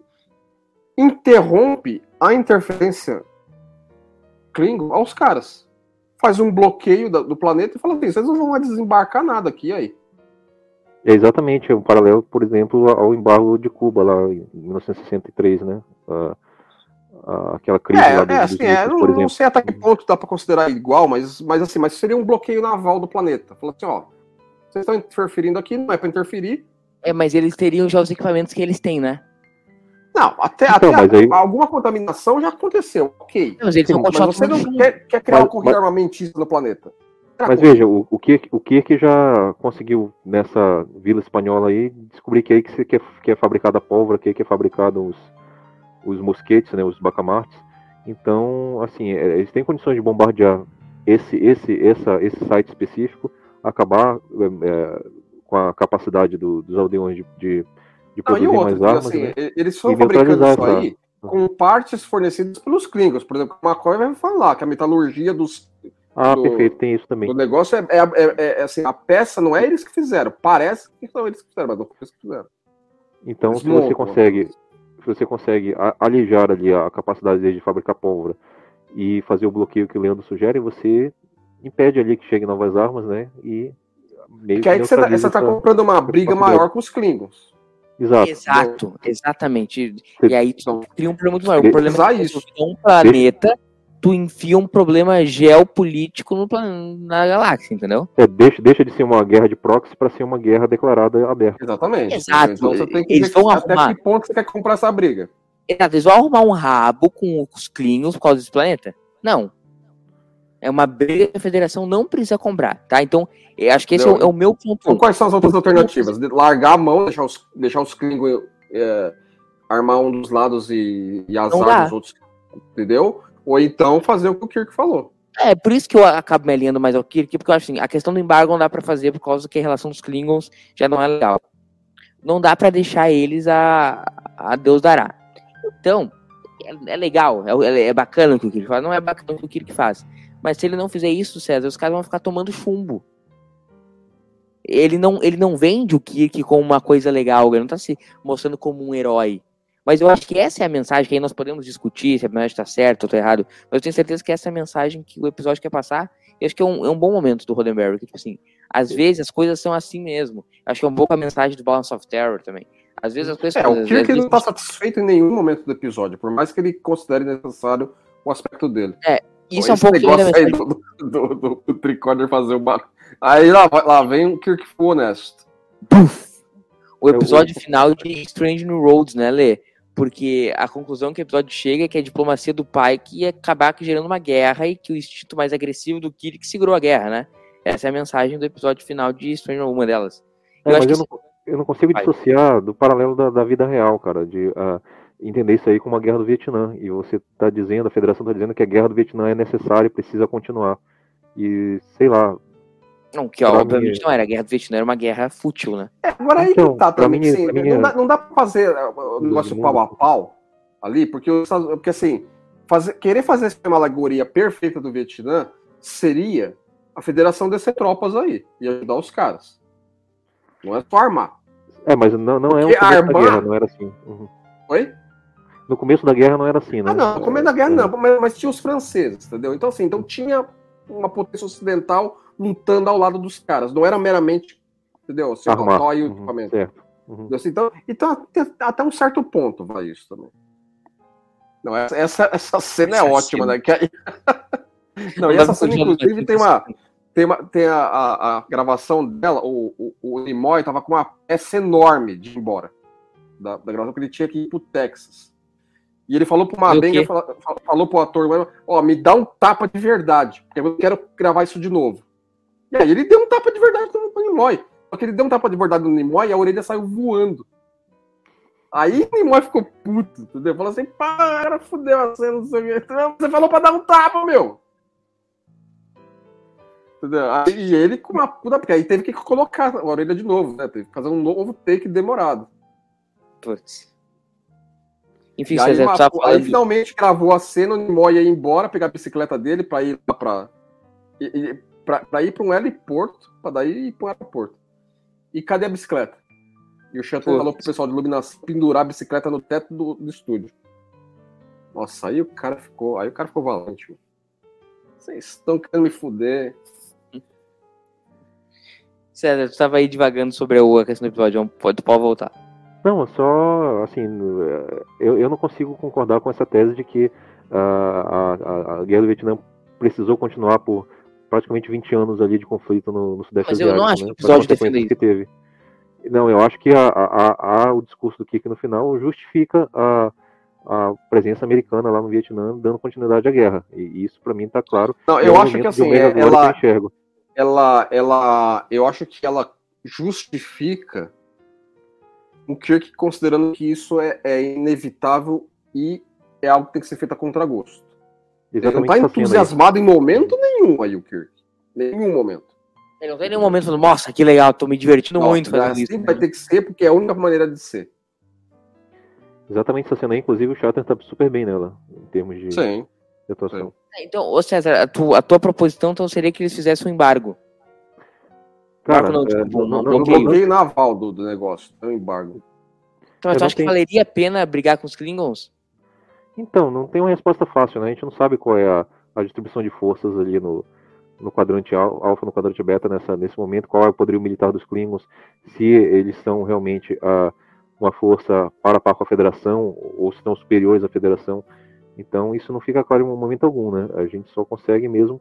interrompe a interferência Klingon aos caras. Faz um bloqueio do planeta e fala assim, vocês não vão mais desembarcar nada aqui, aí? É exatamente um paralelo, por exemplo, ao embargo de Cuba lá em 1963, né? A- a- aquela crise É, lá dos, é, assim, é, não, por não exemplo. sei até que ponto dá pra considerar igual, mas, mas assim, mas seria um bloqueio naval do planeta. Falando assim, ó, vocês estão interferindo aqui, não é pra interferir. É, mas eles teriam já os equipamentos que eles têm, né? Não, até, Então, até mas aí- alguma contaminação já aconteceu, ok. Não, mas eles Sim, Mas você não quer, quer criar Mas- uma corrida mas- armamentista no planeta. Mas que- veja, o, o, Kirk, o Kirk já conseguiu, nessa vila espanhola aí, descobrir que é aí que, que, é, que é fabricada a pólvora, que aí que é fabricado os, os mosquetes, né, os bacamartes. Então, assim, é, eles têm condições de bombardear esse, esse, essa, esse site específico, acabar é, é, com a capacidade do- dos aldeões de, de, de Não, e produzir outra, mais armas. assim, né? e- eles E fabricando isso neutralizar aí com partes fornecidas pelos Klingons. Por exemplo, o McCoy vai falar que a metalurgia dos, Ah, do- perfeito, tem isso também. do negócio é, é, é- é, assim, a peça não é eles que fizeram. Parece que são eles que fizeram, mas não foi eles que fizeram. Então, Eles se você montam, consegue, né? Se você consegue alijar ali a capacidade de fabricar pólvora e fazer o bloqueio que o Leandro sugere, você impede ali que cheguem novas armas, né? E meio Que aí que você tá, você tá essa- comprando uma briga maior com os Klingons. Exato. Exato, exatamente. E aí cria um problema muito maior. O problema é que isso. um planeta, tu enfia um problema geopolítico no plan... na galáxia, entendeu? É, deixa, deixa de ser uma guerra de proxy para ser uma guerra declarada aberta. Exatamente. Exato. Então você tem que Eles vão até arrumar. que ponto você quer comprar essa briga. Exato, eles vão arrumar um rabo com os Klingons por causa desse planeta? Não. É uma briga que a federação não precisa comprar, tá? Então, eu acho que esse é o, é o meu ponto. Então quais são as outras alternativas? De largar a mão, deixar os, deixar os Klingons é, armar um dos lados e, e azar dos outros. Entendeu? Ou então fazer o que o Kirk falou. É, por isso que eu acabo me alinhando mais ao Kirk, porque eu acho assim, a questão do embargo não dá pra fazer por causa que a relação dos Klingons já não é legal. Não dá pra deixar eles a, a Deus dará. Então, é, é legal, é, é bacana o que o Kirk faz, não é bacana o que o Kirk faz. Mas se ele não fizer isso, César, os caras vão ficar tomando chumbo. Ele não, ele não vende o Kirk como uma coisa legal, ele não tá se mostrando como um herói. Mas eu acho que essa é a mensagem que aí nós podemos discutir se a mensagem está certa ou está errado. Mas eu tenho certeza que essa é a mensagem que o episódio quer passar. E acho que é um, é um bom momento do Roddenberry. Que, tipo assim, às vezes as coisas são assim mesmo. Acho que é um pouco a mensagem do Balance of Terror também. Às vezes as coisas É, o Kirk vezes- não tá satisfeito em nenhum momento do episódio, por mais que ele considere necessário o aspecto dele. Isso é um pouco negócio aí do, do, do, do tricorder fazer o barulho. Aí lá, lá vem o Kirk full honesto. Puf! O É, o- episódio final de Strange New Roads, né, Lê? Porque a conclusão que o episódio chega é que a diplomacia do pai que ia acabar gerando uma guerra e que o instinto mais agressivo do Kirk segurou a guerra, né? Essa é a mensagem do episódio final de Strange New uma delas. É, Eu acho que eu não, eu não consigo Vai. dissociar do paralelo da, da vida real, cara, de ah, entender isso aí como uma guerra do Vietnã. E você tá dizendo, a federação tá dizendo que a guerra do Vietnã é necessária e precisa continuar. E, sei lá, Não, que Pra obviamente mim- não era. A guerra do Vietnã era uma guerra fútil, né? É, agora aí Então, que tá pra também. mim- assim, mim não, é- dá, não dá pra fazer o negócio mundo. pau a pau ali, porque, porque assim, fazer, querer fazer uma alegoria perfeita do Vietnã seria a federação descer tropas aí e ajudar os caras. Não é só armar. é, mas não, não é começo armar- da guerra, não era assim. Uhum. Oi? No começo da guerra não era assim, né? Ah, não, no começo da guerra É. não, mas, mas tinha os franceses, entendeu? Então, assim, então tinha uma potência ocidental lutando ao lado dos caras. Não era meramente, entendeu? Assim, Armar. o Uhum, equipamento. certo. Uhum. Assim, Então, então até, até um certo ponto vai isso também. Não, essa, essa, essa cena é Essa ótima, cena. né? Que aí- Não, e essa cena, inclusive, tem uma. Tem, uma, tem a, a, a gravação dela, o, o, o Nimoy tava com uma peça enorme de ir embora. Da, da gravação que ele tinha que ir pro Texas. E ele falou Mabenga, quê? falou, falou pro ator, ó, me dá um tapa de verdade, porque eu quero gravar isso de novo. E aí ele deu um tapa de verdade no Nimoy. Só que ele deu um tapa de verdade no Nimoy e a orelha saiu voando. Aí o Nimoy ficou puto, entendeu? Falou assim, para, fudeu a cena, não sei o quê. Você falou pra dar um tapa, meu! Entendeu? Aí e ele com uma puta, porque aí teve que colocar a orelha de novo, né? Teve que fazer um novo take demorado. Putz. Enfim, aí, uma- aí finalmente gravou a cena, o Nimoy ia embora, pegar a bicicleta dele pra ir lá pra. pra, pra ir pra um heliporto, pra daí ir pro aeroporto. E cadê a bicicleta? E o Putz. falou pro pessoal de iluminação pendurar a bicicleta no teto do, do estúdio. Nossa, aí o cara ficou. Aí o cara ficou valente. mano. Vocês estão querendo me fuder. César, tu estava aí divagando sobre a questão do episódio. Pode, pode voltar. Não, é só assim, eu, eu não consigo concordar com essa tese de que ah, a, a, a guerra do Vietnã precisou continuar por praticamente 20 anos ali de conflito no, no Sudeste Mas eu Asiático. não acho né, que o episódio defenda que teve. Não, eu acho que a, a, a- o discurso do Kirk no final justifica a, a presença americana lá no Vietnã dando continuidade à guerra. E isso para mim tá claro. Não, é eu um acho que assim, ela, que eu ela, ela, eu acho que ela justifica o Kirk considerando que isso é, é inevitável e é algo que tem que ser feito a contragosto. Ele não tá aí. entusiasmado em momento nenhum aí o Kirk. Nenhum momento. Ele não tem nenhum momento falando, nossa, que legal, tô me divertindo Não, muito fazendo assim isso. vai ter que ser porque é a única maneira de ser. Exatamente essa cena aí, inclusive o Shatter tá super bem nela, em termos de, Sim. de atuação. Então, ô César, a, tu- a tua proposição então seria que eles fizessem um embargo. Cara, não, é, tipo, não- não não- No não- bloqueio. naval do, do negócio, é um embargo. Então, tu não acha que tenho- valeria a pena brigar com os Klingons? Então, não tem uma resposta fácil, né? A gente não sabe qual é a, a distribuição de forças ali no, no quadrante al- alfa, no quadrante beta nessa, nesse momento, qual é o poderio militar dos Klingons, se eles são realmente ah, uma força para a par com a federação ou se estão superiores à federação. Então, isso não fica claro em momento algum, né? A gente só consegue mesmo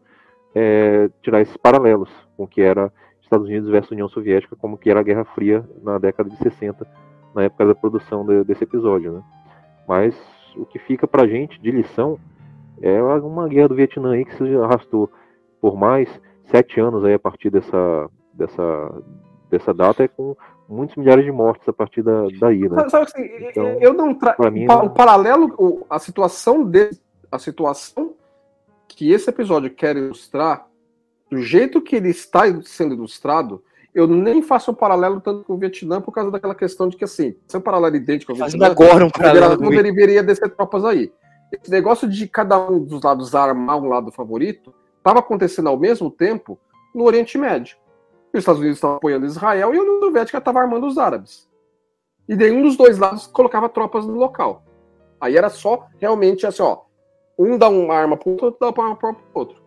é, tirar esses paralelos com o que era Estados Unidos versus União Soviética, como que era a Guerra Fria na década de 60, na época da produção de- desse episódio, né? Mas o que fica pra gente de lição é uma guerra do Vietnã aí que se arrastou por mais sete anos aí a partir dessa, dessa, dessa data, é com muitos milhares de mortes a partir da, daí, né? Sabe, assim, Então, eu não tra... pra mim, o, pa- não- o paralelo, a situação de, a situação que esse episódio quer ilustrar, do jeito que ele está sendo ilustrado, eu nem faço um paralelo tanto com o Vietnã por causa daquela questão de que assim, se é um paralelo idêntico ao Fazendo Vietnã, agora um paralelo não o deveria descer tropas aí. Esse negócio de cada um dos lados armar um lado favorito estava acontecendo ao mesmo tempo no Oriente Médio. Os Estados Unidos estavam apoiando Israel e a União Soviética estava armando os árabes. e nenhum dos dois lados colocava tropas no local. Aí era só realmente assim, ó, um dá uma arma pro outro, outro dá uma arma pro outro.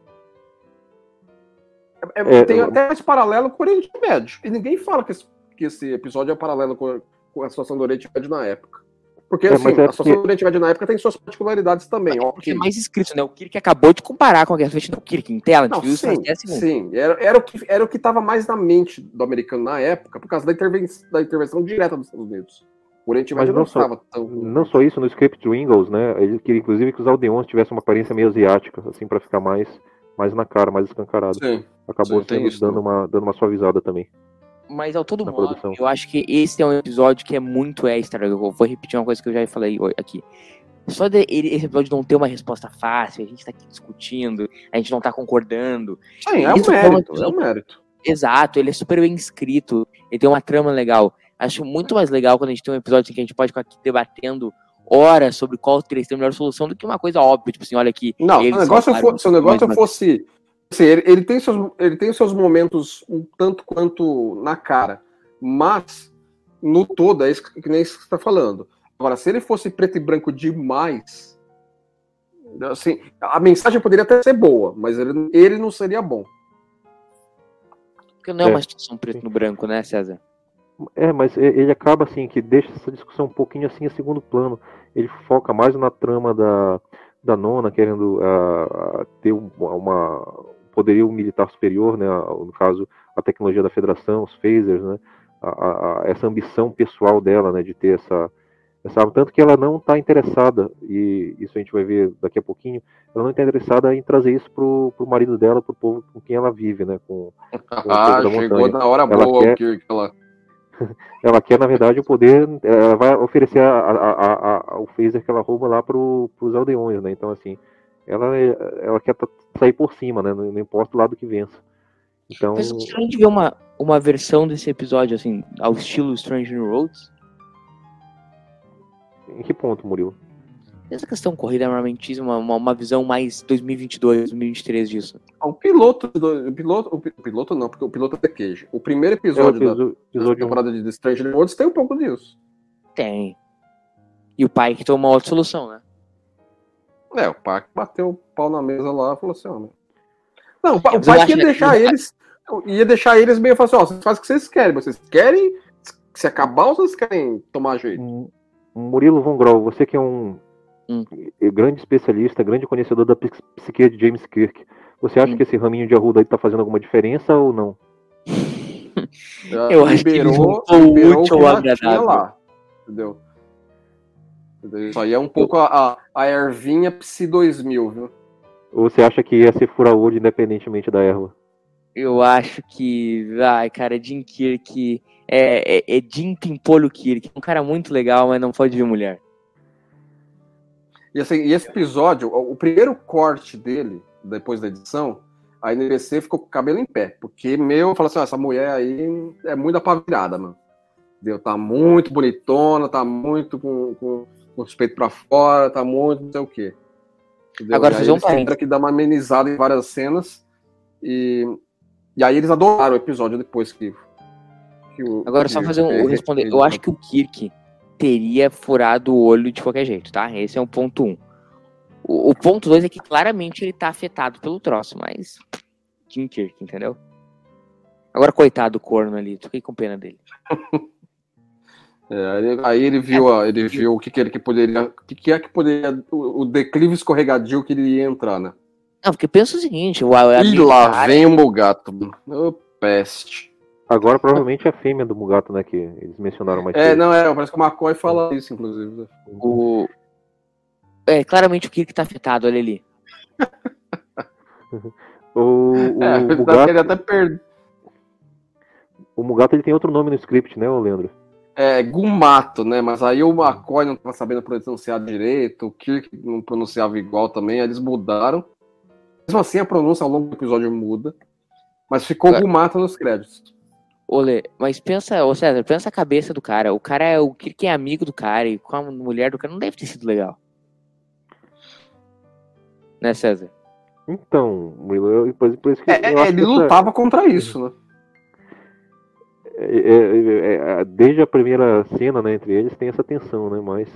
É, é, É, tem eu- até esse paralelo com o Oriente Médio. E ninguém fala que esse, que esse episódio é paralelo com, com a situação do Oriente Médio na época. Porque É, assim, é a situação porque- do Oriente Médio na época tem suas particularidades também, ó. Porque é mais escrito, né? O Kirk acabou de comparar com a Guerra Fria. O Kirk em tela, Não, sim, nas 10 segundos. sim. Era, era, o que, era o que estava mais na mente do americano na época, por causa da, interven da intervenção direta dos Estados Unidos. O Oriente Médio não não só- estava tão. Não só isso, no script do Ingalls, né? Ele queria inclusive que os aldeões tivessem uma aparência meio asiática, assim, pra ficar mais, mais na cara, mais escancarado. Sim. Acabou sendo, isso dando, uma, dando uma suavizada também. Mas ao todo Na modo, produção. eu acho que esse é um episódio que é muito extra. Eu vou repetir uma coisa que eu já falei aqui. Só de ele, esse episódio não ter uma resposta fácil, a gente tá aqui discutindo, a gente não tá concordando. Sim, é um mérito, é um mérito. Exato, ele é super bem escrito, ele tem uma trama legal. Acho muito mais legal quando a gente tem um episódio em que a gente pode ficar aqui debatendo horas sobre qual teria sido a melhor solução do que uma coisa óbvia, tipo assim, olha aqui. Não, se o negócio, for- se o negócio mais- fosse. Assim, ele, ele tem seus, ele tem seus momentos um tanto quanto na cara, mas no todo é isso que, que nem isso que você está falando. Agora, se ele fosse preto e branco demais, assim, a mensagem poderia até ser boa, mas ele, ele não seria bom. Porque não é É. uma situação preto no branco, né, César? É, mas ele acaba assim, que deixa essa discussão um pouquinho assim a segundo plano. Ele foca mais na trama da, da nona, querendo ah, ter um- uma um poderio militar superior, né? ah, No caso, a tecnologia da federação, os phasers, né? a- a- essa ambição pessoal dela, né? De ter essa, essa. Tanto que ela não está interessada, e isso a gente vai ver daqui a pouquinho, ela não está interessada em trazer isso pro, pro marido dela, pro povo com quem ela vive, né? Com, Ah, da chegou na hora Ela boa quer- o Kirk. Ela... ela quer, na verdade, o poder. Ela vai oferecer a, a, a, o phaser que ela rouba lá pro, pros aldeões, né? Então, assim, ela, ela quer sair por cima, né? Não, não importa o lado que vença. Então, Mas se a gente vê uma, uma versão desse episódio, assim, ao estilo Strange New Roads, em que ponto, Murilo? essa questão corrida armamentismo, uma, uma, uma visão mais 2022, 2023 disso. O piloto, do- o piloto, o pi- o piloto não, porque o piloto é The Cage. O primeiro É o episódio da, da episódio um. temporada de The Stranger Worlds tem um pouco disso. Tem. E o pai que tomou outra solução, né? É, o pai bateu o pau na mesa lá e falou assim, ó. Não, o acho ia que- deixar eles. Ia deixar eles meio assim, ó, vocês fazem o que vocês querem, mas vocês querem se acabar ou vocês querem tomar jeito? Um- Murilo Von Grol, você que é um Hum. grande especialista, grande conhecedor da psique de James Kirk, você acha Hum. que esse raminho de arruda aí tá fazendo alguma diferença ou não? Eu acho que ele juntou o liberou útil que ao agradável. lá. Entendeu? Isso aí é um pouco a, a, ervinha Psi 2000, viu? Ou você acha que ia ser fura-olho independentemente da erva? Eu acho que. Ai, cara, Jim Kirk. É, é, é Jim Pimpolho Kirk. Um cara muito legal, mas não pode ver mulher. E, assim, e esse episódio, o, primeiro corte dele, depois da edição, a NBC ficou com o cabelo em pé. Porque, meu, falou assim: ó, essa mulher aí é muito pra virada, mano. Entendeu? Tá muito bonitona, tá muito com, com, com os peitos pra fora, tá muito não sei o quê. Entendeu? Agora, fazer um parênteses. que dar uma amenizada em várias cenas. E, e aí eles adoraram o episódio depois que. que o- Agora, só fazer um. responder. Eu acho que o Kirk teria furado o olho de qualquer jeito, tá? Esse é o ponto um. O, o ponto dois é que claramente ele tá afetado pelo troço, mas. Jim Kirk, entendeu? Agora, coitado do corno ali, fiquei com pena dele. É, aí ele- viu, a- ele viu o que, que ele que poderia, o que, que é que poderia, o, o declive escorregadio que ele ia entrar, né? Não, porque pensa o seguinte, o, a, E lá vem o Mugato. Ô, peste. Agora provavelmente é a fêmea do Mugato, né? Que eles mencionaram mais É, não, é, parece que o McCoy fala isso, inclusive. o. É, claramente o Kirk tá afetado, olha ali. O, o, É, Mugato, ele até perde. o Mugato ele tem outro nome no script, né, ô Leandro? É, Gumato, né? Mas aí o McCoy não tava sabendo pronunciar direito, o Kirk não pronunciava igual também, aí eles mudaram. Mesmo assim, a pronúncia ao longo do episódio muda. Mas ficou Claro. Gumato nos créditos. Olê, mas pensa, ô César, pensa a cabeça do cara. O cara é o Kirk é amigo do cara e com a mulher do cara não deve ter sido legal. Né, César? Então, eu, por, por isso que É, eu acho ele lutava contra isso, né? É, é, é, desde a primeira cena, né, entre eles, tem essa tensão, né? Mas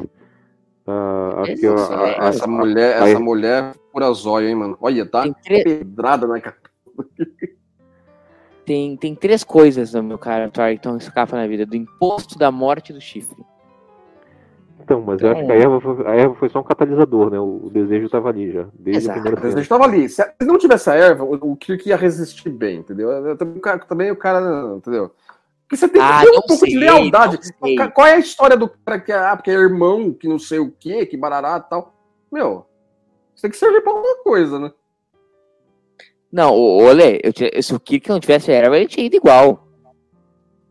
ah, acho que a, a, essa mulher, essa mulher pura zóio, hein, mano? Olha, tá pedrada na cara. Tem, tem três coisas, meu cara, que estão escapa na vida: do imposto, da morte e do chifre. Então, mas eu acho que a erva, foi, a erva foi só um catalisador, né? O, o desejo estava ali já. Desde Exato. O desejo estava ali. Se, não tivesse a erva, o, o Kirk ia resistir bem, entendeu? Eu, também, também o cara, entendeu? Porque você tem que ah, ter um pouco sei, de lealdade. Qual é a história do cara que é, ah, porque é irmão, que não sei o quê, que barará e tal? Meu, você tem que servir pra alguma coisa, né? Não, olê, eu, se o Kirk não tivesse erva, ele tinha ido igual.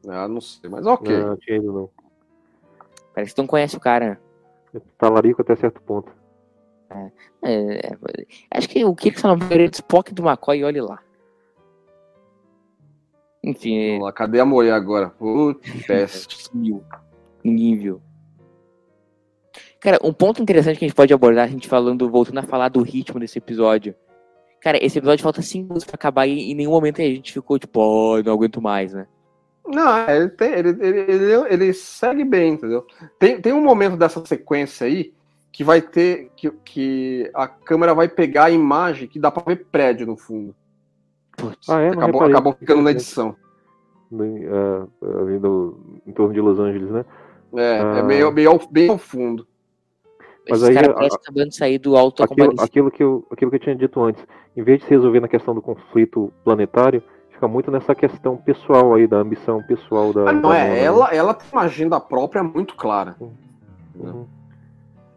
Ah, não sei, mas ok. Não, não tinha ido não. Parece que tu não conhece o cara. Talarico até certo ponto. É, é, é, acho que o Kirk só não veio de Spock do McCoy e olhe lá. Enfim. Vamos lá, cadê a mulher agora? Putz. Ninguém viu. Cara, um ponto interessante que a gente pode abordar, a gente falando, voltando a falar do ritmo desse episódio. Cara, esse episódio falta 5 minutos pra acabar e em nenhum momento a gente ficou tipo, oh, não aguento mais, né? Não, ele, tem, ele, ele, ele, ele, segue bem, entendeu? Tem, tem um momento dessa sequência aí que vai ter. Que, que a câmera vai pegar a imagem que dá pra ver prédio no fundo. Putz, ah, é? acabou, acabou ficando na edição. Uh, vindo em torno de Los Angeles, né? É, é ah. é meio, meio ao, bem ao fundo. Mas Esse aí, cara parece acabando de sair do alto aquilo, aquilo, que eu, aquilo que eu tinha dito antes, em vez de se resolver na questão do conflito planetário, fica muito nessa questão pessoal aí, da ambição pessoal da. Ah, não, da é, ela, ela tem uma agenda própria muito clara. Uhum.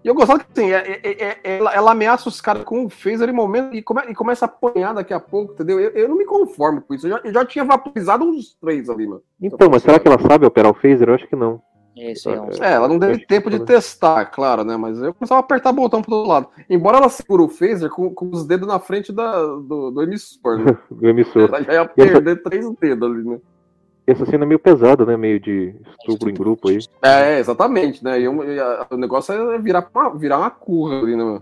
E eu gostava que assim, é, é, é, ela, ela, ameaça os caras com o phaser em momento e, come, e começa a apanhar daqui a pouco, entendeu? Eu, eu não me conformo com isso. Eu já, eu já tinha vaporizado uns três ali, mano. Então, mas será que ela sabe operar o phaser? Eu acho que não. Isso, é, é, ela não teve tempo de testar, claro, né? Mas eu começava a apertar o botão pro outro lado. Embora ela segure o phaser com, com os dedos na frente da, do, do emissor, né? do emissor. Ela já ia perder essa... três dedos ali, né? Essa cena é meio pesada, né? Meio de estupro em grupo aí. É, exatamente, né? E, a, o negócio é virar uma, virar uma curva ali, né?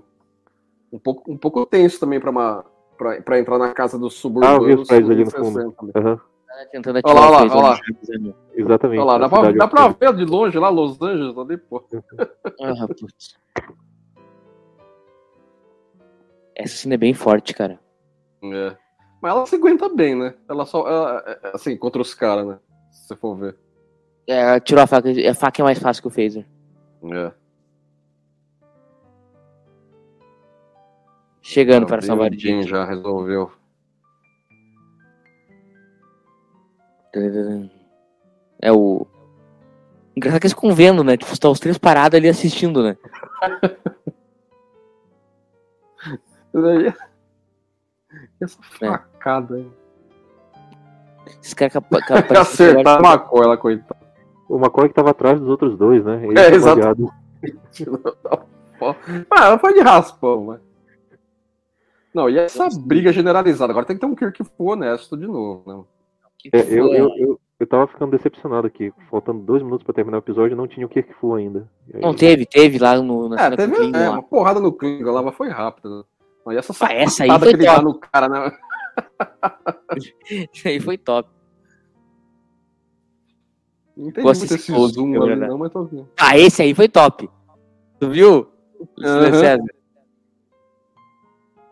Um pouco, um pouco tenso também pra, uma, pra, pra entrar na casa do suburbano. Ah, eu vi os pais ali no fundo. Aham. Uhum. Tentando atirar olha lá, olha lá, Exatamente. Olha lá, dá, pra, dá pra ver de longe lá, Los Angeles, ali, pô. Ah, putz. Essa cena é bem forte, cara. É. Mas ela se aguenta bem, né? Ela só. Ela, é, assim, contra os caras, né? Se você for ver. É, tirou a faca. A faca é mais fácil que o phaser. É. Chegando para salvar o dia. já resolveu. É o. Engraçado que eles ficam vendo, né? Tipo, estão os três parados ali assistindo, né? Essa facada aí. Esse cara capaz. Capa, Acertar o McCoy, ela coitada. O McCoy que tava atrás dos outros dois, né? Ele é, exato. ah, ela foi de raspão, mas. Não, e essa briga generalizada? Agora tem que ter um Kirk honesto de novo, né? É, eu, eu, eu, eu tava ficando decepcionado aqui. Faltando dois minutos pra terminar o episódio, não tinha o Kirk Fu ainda. Aí... Não teve, teve lá no. Na é, teve é, uma porrada no Klingon lá, mas foi rápido. Mas essa ah, essa aí foi que ele dá no cara, né? Isso aí foi top. Não entendi muito esse zoom ali, não, mas tô vendo. Ah, esse aí foi top. Tu viu? Uhum.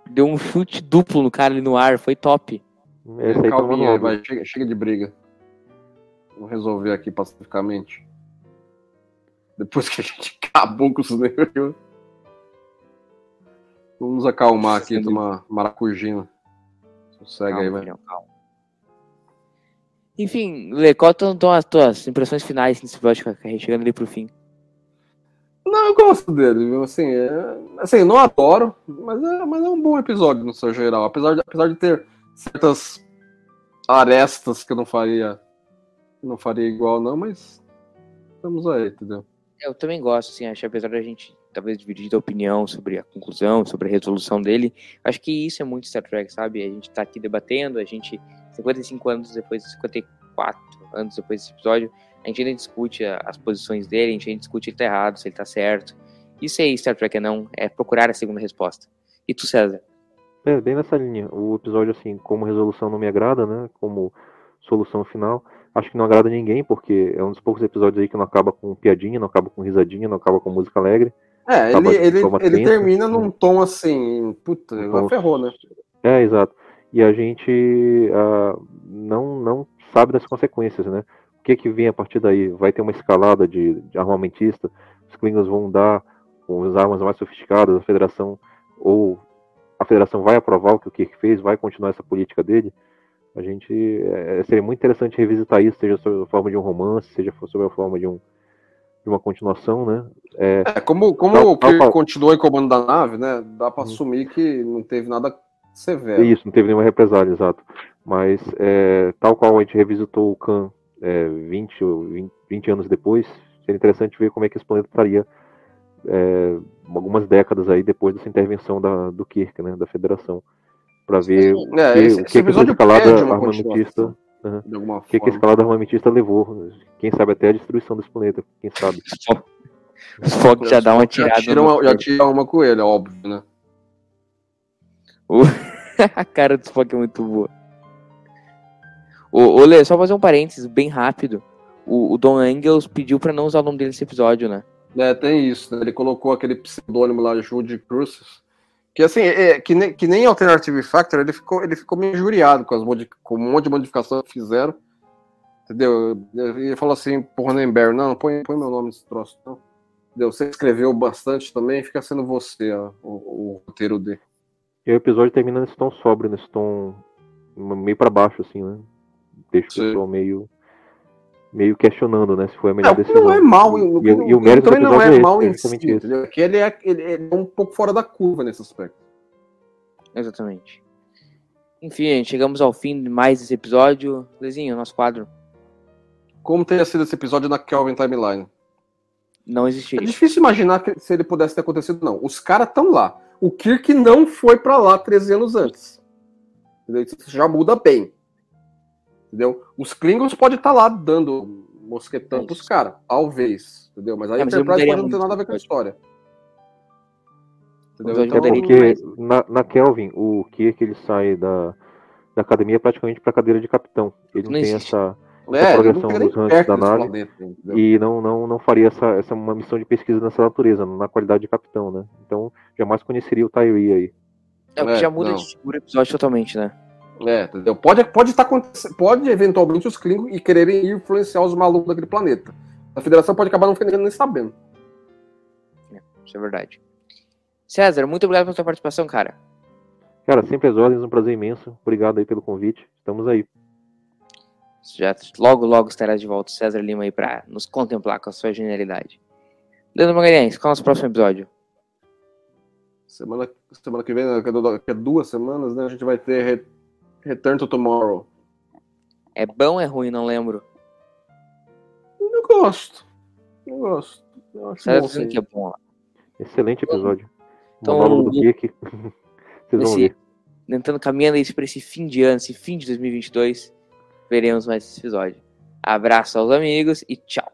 Deu um chute duplo no cara ali no ar, foi top. Esse aí Calminha, vai, chega, chega de briga. Vamos resolver aqui pacificamente. Depois que a gente acabou com os nervos. Vamos acalmar aqui, Sim. tomar maracujina. Sossega aí, vai. Enfim, Lê, qual estão as tuas impressões finais nesse episódio, chegando ali pro fim? Não, eu gosto dele, viu? Assim, é, assim não adoro, mas é, mas é um bom episódio no seu geral. Apesar de, apesar de ter certas arestas que eu não faria não faria igual não, mas estamos aí, entendeu? Eu também gosto, assim, acho que apesar da gente talvez dividir de opinião sobre a conclusão, sobre a resolução dele, acho que isso é muito Star Trek, sabe? A gente tá aqui debatendo, a gente, 55 anos depois, 54 anos depois desse episódio, a gente ainda discute as posições dele, a gente ainda discute se ele tá errado, se ele tá certo. Isso aí, Star Trek é não, é procurar a segunda resposta. E tu, César? É, bem nessa linha. O episódio, assim, como resolução não me agrada, né? Como solução final. Acho que não agrada ninguém, porque é um dos poucos episódios aí que não acaba com piadinha, não acaba com risadinha, não acaba com música alegre. É, ele, ele, ele termina num tom assim, puta, agora ferrou, né? É, exato. E a gente ah, não, não sabe das consequências, né? O que que vem a partir daí? Vai ter uma escalada de, de armamentista? Os Klingons vão dar com as armas mais sofisticadas, a Federação, ou a Federação vai aprovar o que o Kirk fez, vai continuar essa política dele? A gente, é, seria muito interessante revisitar isso, seja sob a forma de um romance, seja sob a forma de, um, de uma continuação, né? É, É, como, como Tal- o Kirk tal qual. continuou em comando da nave, né? Dá pra Uhum. assumir que não teve nada É severo. isso, não teve nenhuma represália, exato. Mas, é, tal qual a gente revisitou o Khan é, 20, ou 20, 20 anos depois, seria interessante ver como é que esse planeta estaria é, algumas décadas aí depois dessa intervenção da, do Kirk, né, da Federação, para ver o É, que, esse, o que, que escalada uma armamentista, continuação, de alguma o que, que a forma. escalada armamentista levou, quem sabe até a destruição desse planeta, quem sabe. O Spock já dá uma tirada. Já tira uma, já tira uma com ele, é óbvio, né? a cara do Spock é muito boa. Ô, ô Lê, só fazer um parênteses bem rápido. O, o Don Angels pediu pra não usar o nome dele nesse episódio, né? É, tem isso, né? Ele colocou aquele pseudônimo lá, Jude Crucis. Que assim, é, que, nem, que nem Alternative Factor, ele ficou, ele ficou meio injuriado com, as com um monte de modificação que fizeram. Entendeu? Ele falou assim pro Ronenberg, não, põe, põe meu nome nesse troço, não. Entendeu? Você escreveu bastante também, fica sendo você ó, o, o roteiro dele. E o episódio termina nesse tom sóbrio, nesse tom meio para baixo, assim, né? Deixa o Sim. pessoal meio, meio questionando, né? Se foi a É, melhor o que decisão. não é mal, E, o e- e o não- mérito também não é esse, mal é em si, entendeu? Que ele é, ele é um pouco fora da curva nesse aspecto. Exatamente. Enfim, gente, chegamos ao fim de mais esse episódio. Lezinho, nosso quadro Como teria sido esse episódio na Kelvin Timeline? não É existiria. difícil imaginar que, se ele pudesse ter acontecido, não. Os caras estão lá. O Kirk não foi pra lá 13 anos antes. Isso já muda bem. Entendeu? Os Klingons podem estar lá dando mosquetão pros caras. Talvez. Entendeu? Mas a É, Enterprise pode não ter nada a ver com a história. Entendeu? Então, É porque na, na Kelvin, o Kirk ele sai da, da academia praticamente para cadeira de capitão. Ele não, Não tem existe. essa. é, progressão dos ranks da nave. planeta. E não, não, não faria essa, essa uma missão de pesquisa nessa natureza, na qualidade de capitão, né? Então jamais conheceria o Tyree aí. É o que É, já muda não. de figura o episódio totalmente, né? É, entendeu? Pode, pode estar acontecendo, pode eventualmente os Klingons e quererem influenciar os malucos daquele planeta. A federação pode acabar não ficando nem sabendo. Isso é verdade. César, muito obrigado pela sua participação, cara. Cara, sempre as ordens, um prazer imenso. Obrigado aí pelo convite. Estamos aí. Já logo, logo estará de volta o César Lima aí pra nos contemplar com a sua genialidade. Leandro Magalhães, qual é o nosso próximo episódio? Semana, semana que vem, né, daqui a duas semanas, né, a gente vai ter Return to Tomorrow. É bom ou é ruim? Não lembro. Eu gosto. Eu gosto. Eu acho bom, que é bom. Excelente episódio. Então, Monólogo do Kirk. Vocês vão ver. tentando caminhando isso para esse fim de ano, esse fim de 2022, veremos mais esse episódio. Abraço aos amigos e tchau.